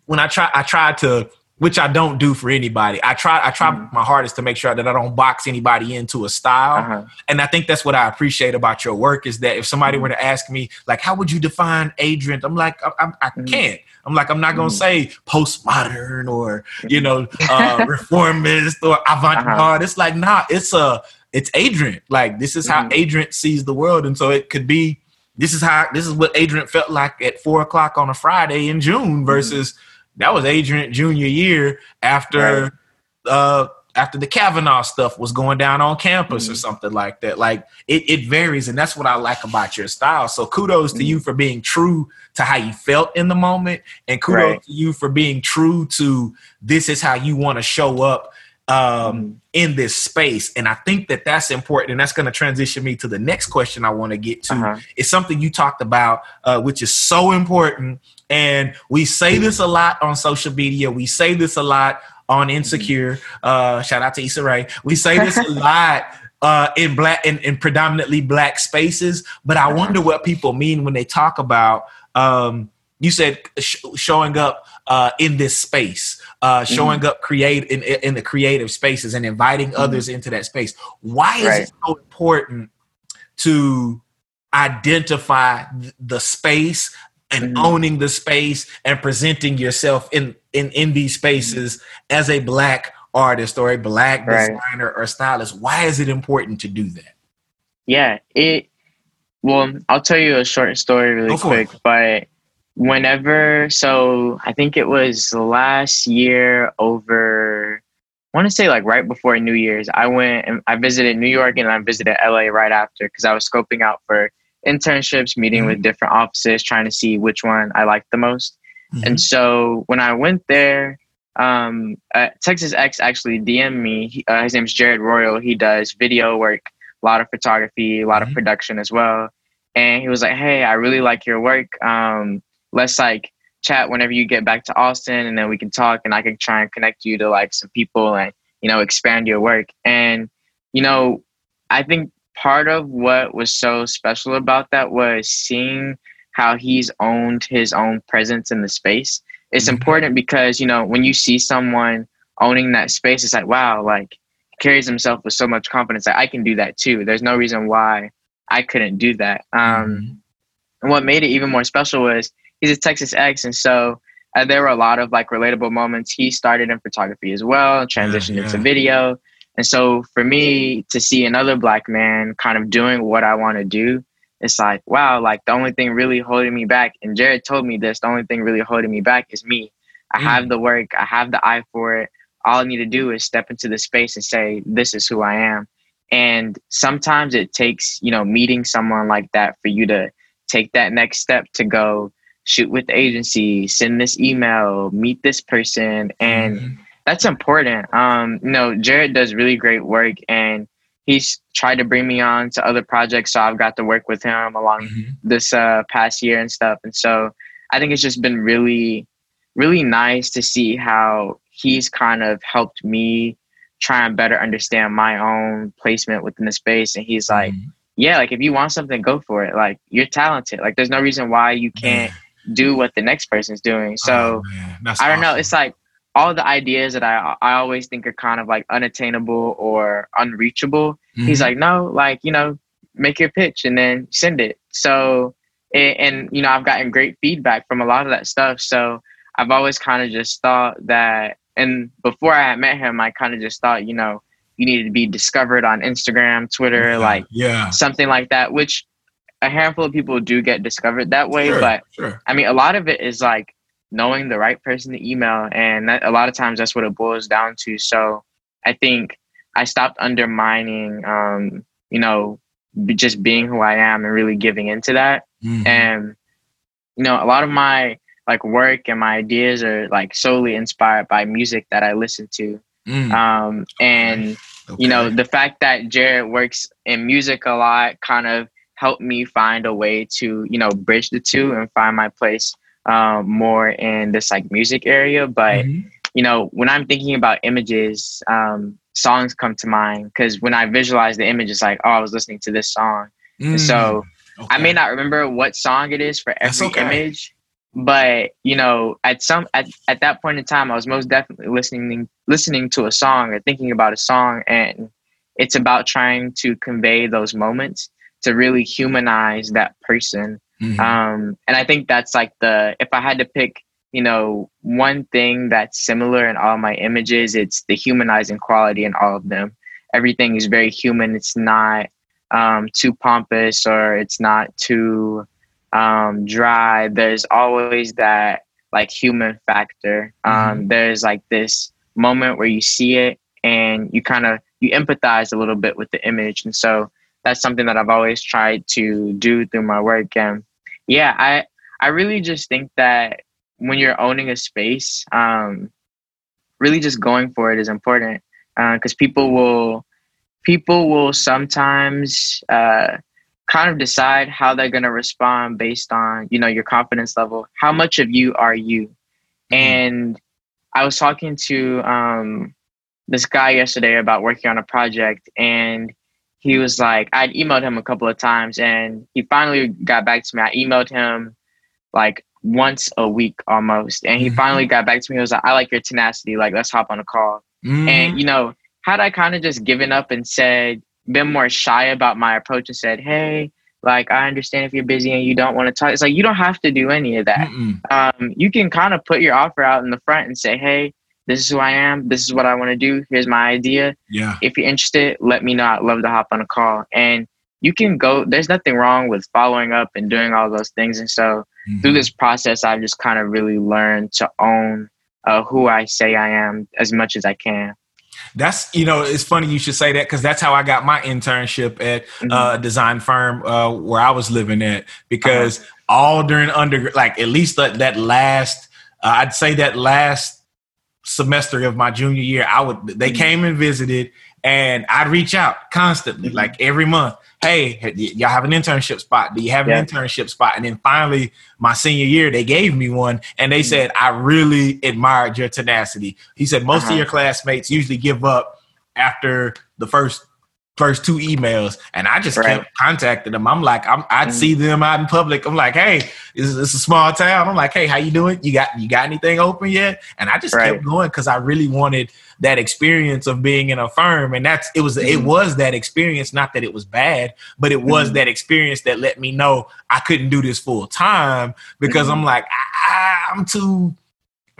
when I try, I try to which I don't do for anybody. I try I try Mhm. my hardest to make sure that I don't box anybody into a style. Uh-huh. And I think that's what I appreciate about your work is that if somebody were to ask me like how would you define Adrian? I'm like I, I, I Mhm. can't. I'm like I'm not going to Mhm. say postmodern or you know uh reformist or avant-garde. It's like nah, it's a it's Adrian. Like this is how Mhm. Adrian sees the world and so it could be this is how this is what Adrian felt like at four o'clock on a Friday in June versus that was Adrian junior year after uh after the Kavanaugh stuff was going down on campus or Mhm. something like that. Like it, it varies, and that's what I like about your style. So kudos to Mhm. you for being true to how you felt in the moment, and kudos Right. to you for being true to this is how you want to show up um, Mhm. in this space. And I think that that's important, and that's going to transition me to the next question I want to get to. Uh-huh. It's something you talked about, uh, which is so important. And we say this a lot on social media. We say this a lot on Insecure. Uh, shout out to Issa Rae. We say this a lot uh, in black in, in predominantly black spaces. But I wonder what people mean when they talk about. Um, you said sh- showing up uh, in this space, uh, showing up create in, in the creative spaces, and inviting others into that space. Why is Right. it so important to identify th- the space and Mhm. owning the space and presenting yourself in in in these spaces as a black artist or a black Right. designer or stylist why is it important to do that Yeah, it. Well, I'll tell you a short story really quick. But whenever, so I think it was last year over. I want to say like right before New Year's, I went and I visited New York and I visited LA right after because I was scoping out for internships, meeting with different offices, trying to see which one I liked the most. And so when I went there, um, uh, Texas Ex actually DM'd me. He, uh, his name's Jared Royal. He does video work, a lot of photography, a lot Mhm. of production as well. And he was like, "Hey, I really like your work. Um, let's like chat whenever you get back to Austin, and then we can talk, and I can try and connect you to like some people and you know expand your work." And you know, I think part of what was so special about that was seeing how he's owned his own presence in the space. It's Mhm. important because, you know, when you see someone owning that space, it's like, wow, like he carries himself with so much confidence. Like I can do that too. There's no reason why I couldn't do that. Um, Mhm. and what made it even more special was he's a Texas Ex, and so uh, there were a lot of like relatable moments. He started in photography as well, transitioned yeah. into video, and so for me to see another black man kind of doing what I want to do, it's like wow, like the only thing really holding me back. And Jared told me this: the only thing really holding me back is me. I Mm. have the work, I have the eye for it. All I need to do is step into the space and say, "This is who I am." And sometimes it takes, you know, meeting someone like that for you to take that next step to go shoot with the agency, send this email, meet this person. And Mhm. That's important. Um, you know, Jared does really great work and he's tried to bring me on to other projects. So I've got to work with him along Mhm. this uh, past year and stuff. And so I think it's just been really, really nice to see how he's kind of helped me try and better understand my own placement within the space. And he's like, mm-hmm. yeah, like if you want something, go for it. Like you're talented. Like there's no reason why you can't do what the next person's doing. So oh, I don't know. It's like all the ideas that I I always think are kind of like unattainable or unreachable. Mm-hmm. He's like, no, like you know, make your pitch and then send it. So and, and you know, I've gotten great feedback from a lot of that stuff. So I've always kind of just thought that, and before I had met him, I kind of just thought, you know, you needed to be discovered on Instagram, Twitter, yeah, like yeah. something like that, which a handful of people do get discovered that way. Sure, but sure. I mean, a lot of it is like knowing the right person to email, and that, a lot of times that's what it boils down to. So I think I stopped undermining, um, you know, just being who I am and really giving into that. Mm-hmm. And you know, a lot of my like work and my ideas are like solely inspired by music that I listen to. Mm. Um, and okay. you know, the fact that Jared works in music a lot kind of helped me find a way to you know bridge the two and find my place um, more in this like music area. But mm-hmm. you know, when I'm thinking about images, um, songs come to mind because when I visualize the image, it's like, oh, I was listening to this song. Mm. So okay. I may not remember what song it is for every okay. image, but you know, at some at, at that point in time, I was most definitely listening listening to a song or thinking about a song, and it's about trying to convey those moments to really humanize that person. Mm-hmm. Um, and I think that's like the if I had to pick, you know, one thing that's similar in all my images, it's the humanizing quality in all of them. Everything is very human. It's not um, too pompous or it's not too um, dry. There's always that like human factor. Um, mm-hmm. There's like this moment where you see it and you kind of you empathize a little bit with the image, and so that's something that I've always tried to do through my work. And yeah, I I really just think that when you're owning a space, um, really just going for it is important because uh, people will people will sometimes uh, kind of decide how they're going to respond based on you know your confidence level how much of you are you mm-hmm. and i was talking to um, this guy yesterday about working on a project and he was like, I'd emailed him a couple of times and he finally got back to me. I emailed him like once a week almost. And he mm-hmm. finally got back to me. He was like, I like your tenacity. Like, let's hop on a call. Mm-hmm. And, you know, had I kind of just given up and said, been more shy about my approach and said, hey, like, I understand if you're busy and you don't want to talk. It's like, you don't have to do any of that. Um, you can kind of put your offer out in the front and say, hey, this is who I am. This is what I want to do. Here's my idea. Yeah. If you're interested, let me know. I'd love to hop on a call. And you can go, there's nothing wrong with following up and doing all those things. And so mm-hmm. through this process, I've just kind of really learned to own uh, who I say I am as much as I can. That's you know it's funny you should say that because that's how I got my internship at mm-hmm. uh, a design firm uh, where I was living at because uh-huh. all during under like at least that, that last uh, I'd say that last semester of my junior year, I would they mm-hmm. came and visited, and I'd reach out constantly, mm-hmm. like every month. Hey, y'all have an internship spot? Do you have an yeah. internship spot? And then finally, my senior year, they gave me one, and they mm-hmm. said I really admired your tenacity. He said most uh-huh. of your classmates usually give up after the first first two emails, and I just right. kept contacting them. I'm like, I'm, I'd mm see them out in public. I'm like, hey, it's, it's, a small town. I'm like, hey, how you doing? You got you got anything open yet? And I just right. kept going because I really wanted that experience of being in a firm, and that's it was mm it was that experience. Not that it was bad, but it was mm that experience that let me know I couldn't do this full time because I'm like, I, I'm too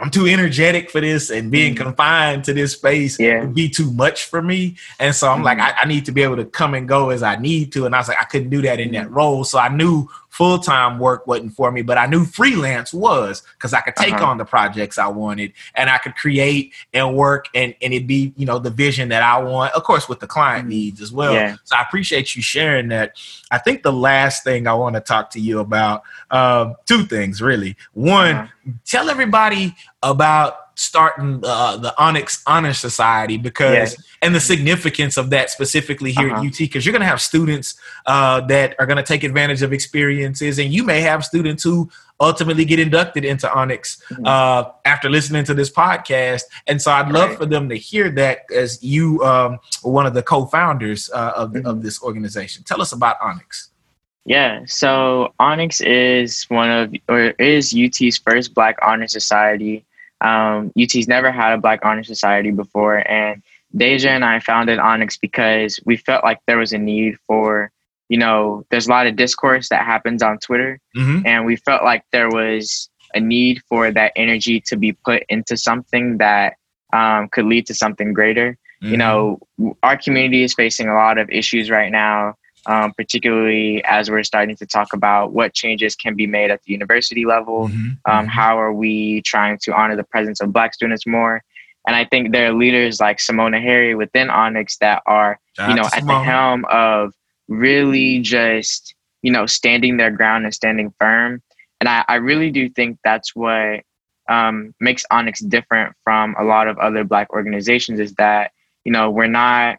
I'm too energetic for this and being mm confined to this space yeah. would be too much for me. And so I'm mm like, I, I, need to be able to come and go as I need to. And I was like, I couldn't do that in that mm. role. So I knew full time work wasn't for me, but I knew freelance was because I could take uh-huh. on the projects I wanted and I could create and work and, and it'd be, you know, the vision that I want, of course, with the client mm-hmm. needs as well. Yeah. So I appreciate you sharing that. I think the last thing I want to talk to you about, um, two things really. One, uh-huh. tell everybody about starting uh, the Onyx Honor Society because yeah. and the significance of that specifically here uh-huh. at UT because you're going to have students uh, that are going to take advantage of experiences, and you may have students who ultimately get inducted into Onyx mm-hmm. uh, after listening to this podcast. And so I'd love right. for them to hear that as you um, one of the co-founders uh, of, mm-hmm. of this organization. Tell us about Onyx. Yeah, so Onyx is one of or is UT's first Black Honor Society. Um, UT's never had a Black Honor Society before, and Deja and I founded Onyx because we felt like there was a need for, you know, there's a lot of discourse that happens on Twitter, mm-hmm. and we felt like there was a need for that energy to be put into something that um, could lead to something greater. Mm-hmm. You know, our community is facing a lot of issues right now um, particularly as we're starting to talk about what changes can be made at the university level. Mm-hmm. Um, mm-hmm. how are we trying to honor the presence of Black students more? And I think there are leaders like Simona Harry within Onyx that are, Shout you know, at the helm of really just, you know, standing their ground and standing firm. And I, I really do think that's what um, makes Onyx different from a lot of other Black organizations is that, you know, we're not,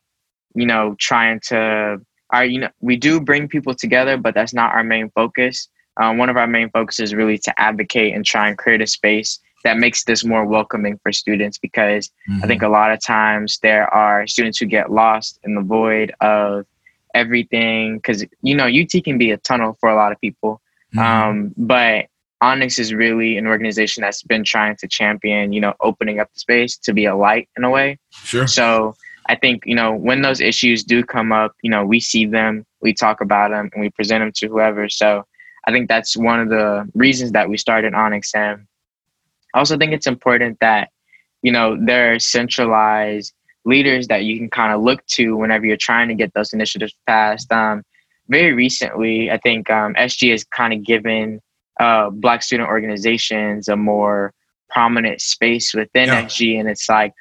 you know, trying to our you know we do bring people together but that's not our main focus um, one of our main focuses is really to advocate and try and create a space that makes this more welcoming for students because mm-hmm. i think mm-hmm. a lot of times there are students who get lost in the void of everything because you know ut can be a tunnel for a lot of people mm-hmm. um, but onyx is really an organization that's been trying to champion you know opening up the space to be a light in a way sure so I think, you know, when those issues do come up, you know, we see them, we talk about them, and we present them to whoever. So I think that's one of the reasons that we started. And I also think it's important that, you know, there are centralized leaders that you can kind of look to whenever you're trying to get those initiatives passed. Um, very recently, I think um, SG has kind of given uh, Black student organizations a more prominent space within yeah. SG. And it's like,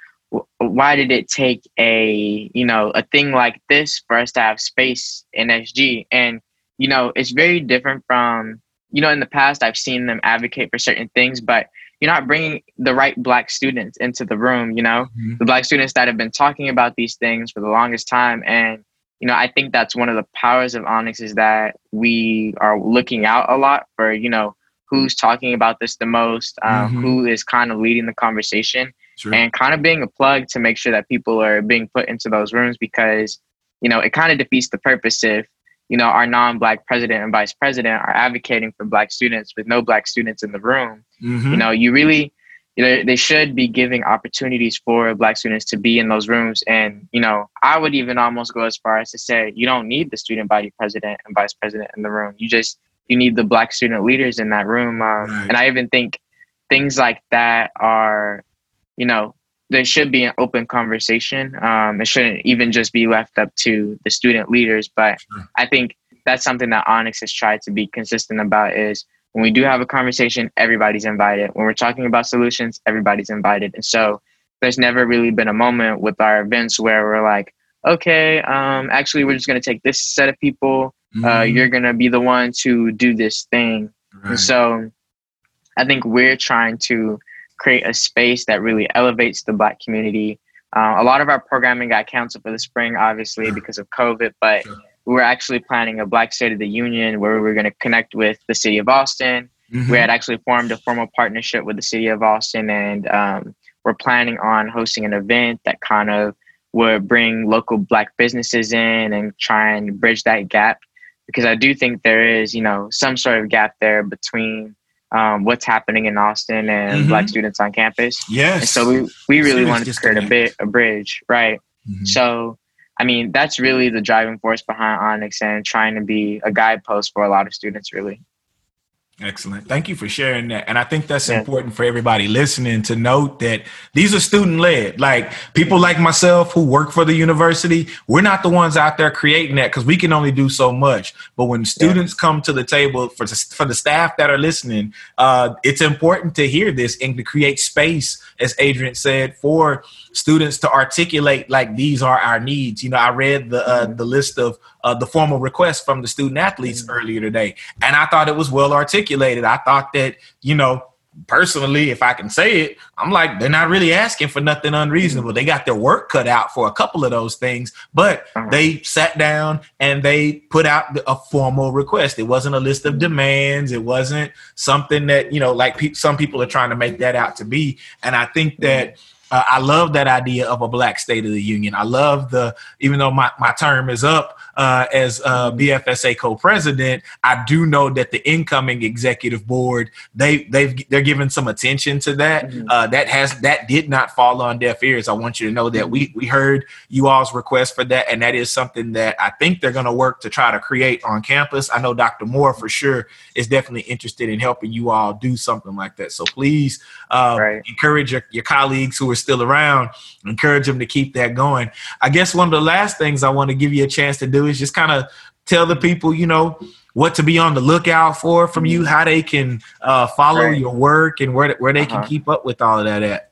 why did it take a you know a thing like this for us to have space in SG? And you know, it's very different from you know in the past I've seen them advocate for certain things, but you're not bringing the right black students into the room. You know, mm-hmm. the black students that have been talking about these things for the longest time, and you know, I think that's one of the powers of Onyx is that we are looking out a lot for you know who's talking about this the most, um, mm-hmm. who is kind of leading the conversation Sure. and kind of being a plug to make sure that people are being put into those rooms because you know it kind of defeats the purpose if you know our non-black president and vice president are advocating for black students with no black students in the room mm-hmm. you know you really you know they should be giving opportunities for black students to be in those rooms and you know i would even almost go as far as to say you don't need the student body president and vice president in the room you just you need the black student leaders in that room um, right. and i even think things like that are you know, there should be an open conversation. Um, it shouldn't even just be left up to the student leaders. But sure. I think that's something that Onyx has tried to be consistent about is when we do have a conversation, everybody's invited. When we're talking about solutions, everybody's invited. And so there's never really been a moment with our events where we're like, okay, um, actually, we're just going to take this set of people. Uh, mm-hmm. Uh, you're going to be the one to do this thing. Right. And so I think we're trying to create a space that really elevates the Black community. Uh, a lot of our programming got canceled for the spring, obviously, because of COVID, but sure. we were actually planning a Black State of the Union where we were going to connect with the city of Austin. Mm-hmm. We had actually formed a formal partnership with the city of Austin, and um, we're planning on hosting an event that kind of would bring local Black businesses in and try and bridge that gap. Because I do think there is, you know, some sort of gap there between um, what's happening in Austin and mm-hmm. Black students on campus. Yes. And so we, we really wanted to create a bit a bridge, right? Mm-hmm. So I mean that's really the driving force behind Onyx and trying to be a guidepost for a lot of students, really. Excellent. Thank you for sharing that. And I think that's yeah. important for everybody listening to note that these are student led. Like people like myself who work for the university, we're not the ones out there creating that because we can only do so much. But when students yeah. come to the table for, for the staff that are listening, uh, it's important to hear this and to create space, as Adrian said, for students to articulate like these are our needs. You know, I read the uh, mm-hmm. the list of uh, the formal requests from the student athletes mm-hmm. earlier today, and I thought it was well articulated. I thought that you know personally, if I can say it, I'm like, they're not really asking for nothing unreasonable. They got their work cut out for a couple of those things, but they sat down and they put out a formal request. It wasn't a list of demands. It wasn't something that, you know, like pe- some people are trying to make that out to be. And I think that uh, I love that idea of a black state of the union. I love the, even though my, my term is up uh, as uh, BFSA co-president, I do know that the incoming executive board they they've they're giving some attention to that. Mm-hmm. Uh, that has that did not fall on deaf ears. I want you to know that we we heard you all's request for that, and that is something that I think they're going to work to try to create on campus. I know Dr. Moore for sure is definitely interested in helping you all do something like that. So please uh, right. encourage your, your colleagues who are still around, encourage them to keep that going. I guess one of the last things I want to give you a chance to do is just kind of tell the people, you know, what to be on the lookout for from you, how they can uh, follow right. your work, and where where they uh-huh. can keep up with all of that at.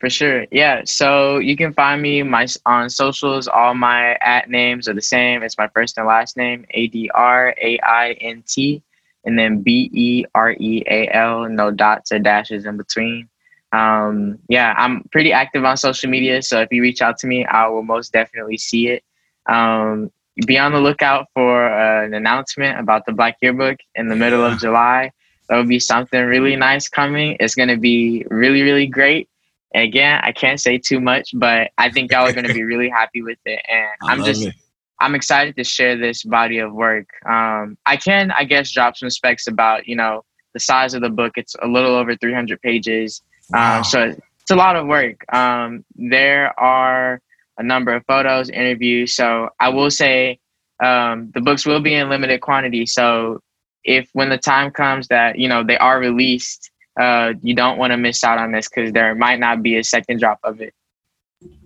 For sure, yeah. So you can find me my on socials. All my at names are the same. It's my first and last name, A D R A I N T, and then B E R E A L. No dots or dashes in between. Um, yeah, I'm pretty active on social media. So if you reach out to me, I will most definitely see it. Um, be on the lookout for uh, an announcement about the Black Yearbook in the middle of July. There will be something really nice coming. It's going to be really, really great. And again, I can't say too much, but I think y'all are going to be really happy with it. And I'm just, it. I'm excited to share this body of work. Um, I can, I guess, drop some specs about, you know, the size of the book. It's a little over 300 pages. Um, wow. Um, so it's a lot of work. Um, there are a number of photos, interviews. So I will say um, the books will be in limited quantity. So if when the time comes that you know they are released, uh, you don't want to miss out on this because there might not be a second drop of it.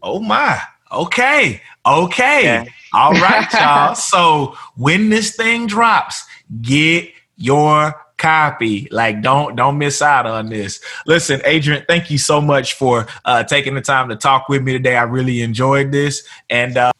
Oh my! Okay, okay, yeah. all right, y'all. so when this thing drops, get your copy. Like don't don't miss out on this. Listen, Adrian, thank you so much for uh, taking the time to talk with me today. I really enjoyed this, and uh,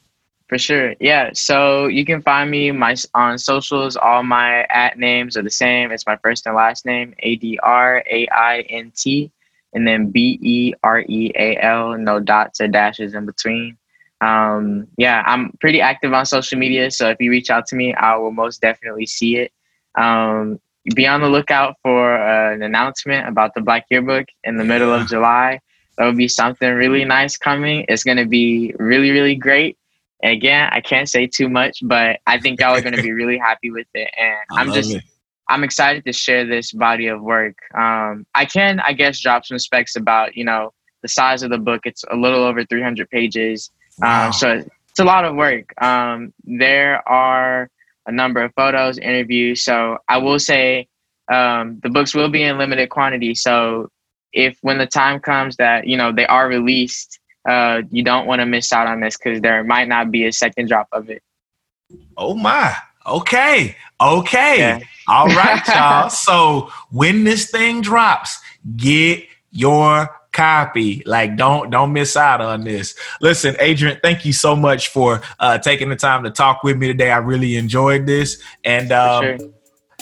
for sure, yeah. So you can find me my on socials. All my at names are the same. It's my first and last name, A D R A I N T, and then B E R E A L. No dots or dashes in between. Um, yeah, I'm pretty active on social media. So if you reach out to me, I will most definitely see it. Um, be on the lookout for uh, an announcement about the Black Yearbook in the middle of July. There will be something really nice coming. It's going to be really, really great. And again, I can't say too much, but I think y'all are going to be really happy with it. And I'm just, it. I'm excited to share this body of work. Um, I can, I guess, drop some specs about, you know, the size of the book. It's a little over 300 pages. Um, wow. Um, so it's a lot of work. Um, there are a number of photos, interviews. So I will say um, the books will be in limited quantity. So if when the time comes that you know they are released, uh, you don't want to miss out on this because there might not be a second drop of it. Oh my! Okay, okay, yeah. all right, y'all. so when this thing drops, get your copy. Like don't don't miss out on this. Listen, Adrian, thank you so much for uh, taking the time to talk with me today. I really enjoyed this, and um, sure.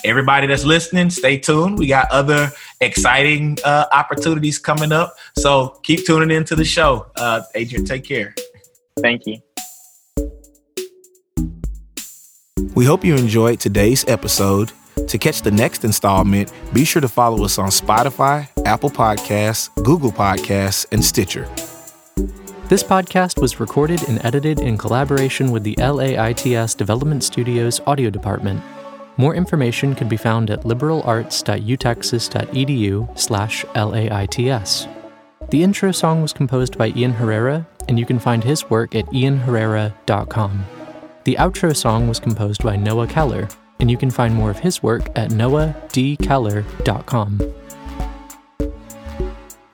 everybody that's listening, stay tuned. We got other exciting uh, opportunities coming up, so keep tuning into the show. Uh, Adrian, take care. Thank you. We hope you enjoyed today's episode. To catch the next installment, be sure to follow us on Spotify, Apple Podcasts, Google Podcasts, and Stitcher. This podcast was recorded and edited in collaboration with the LAITS Development Studios audio department. More information can be found at liberalarts.utexas.edu slash LAITS. The intro song was composed by Ian Herrera, and you can find his work at ianherrera.com. The outro song was composed by Noah Keller, and you can find more of his work at noahdkeller.com.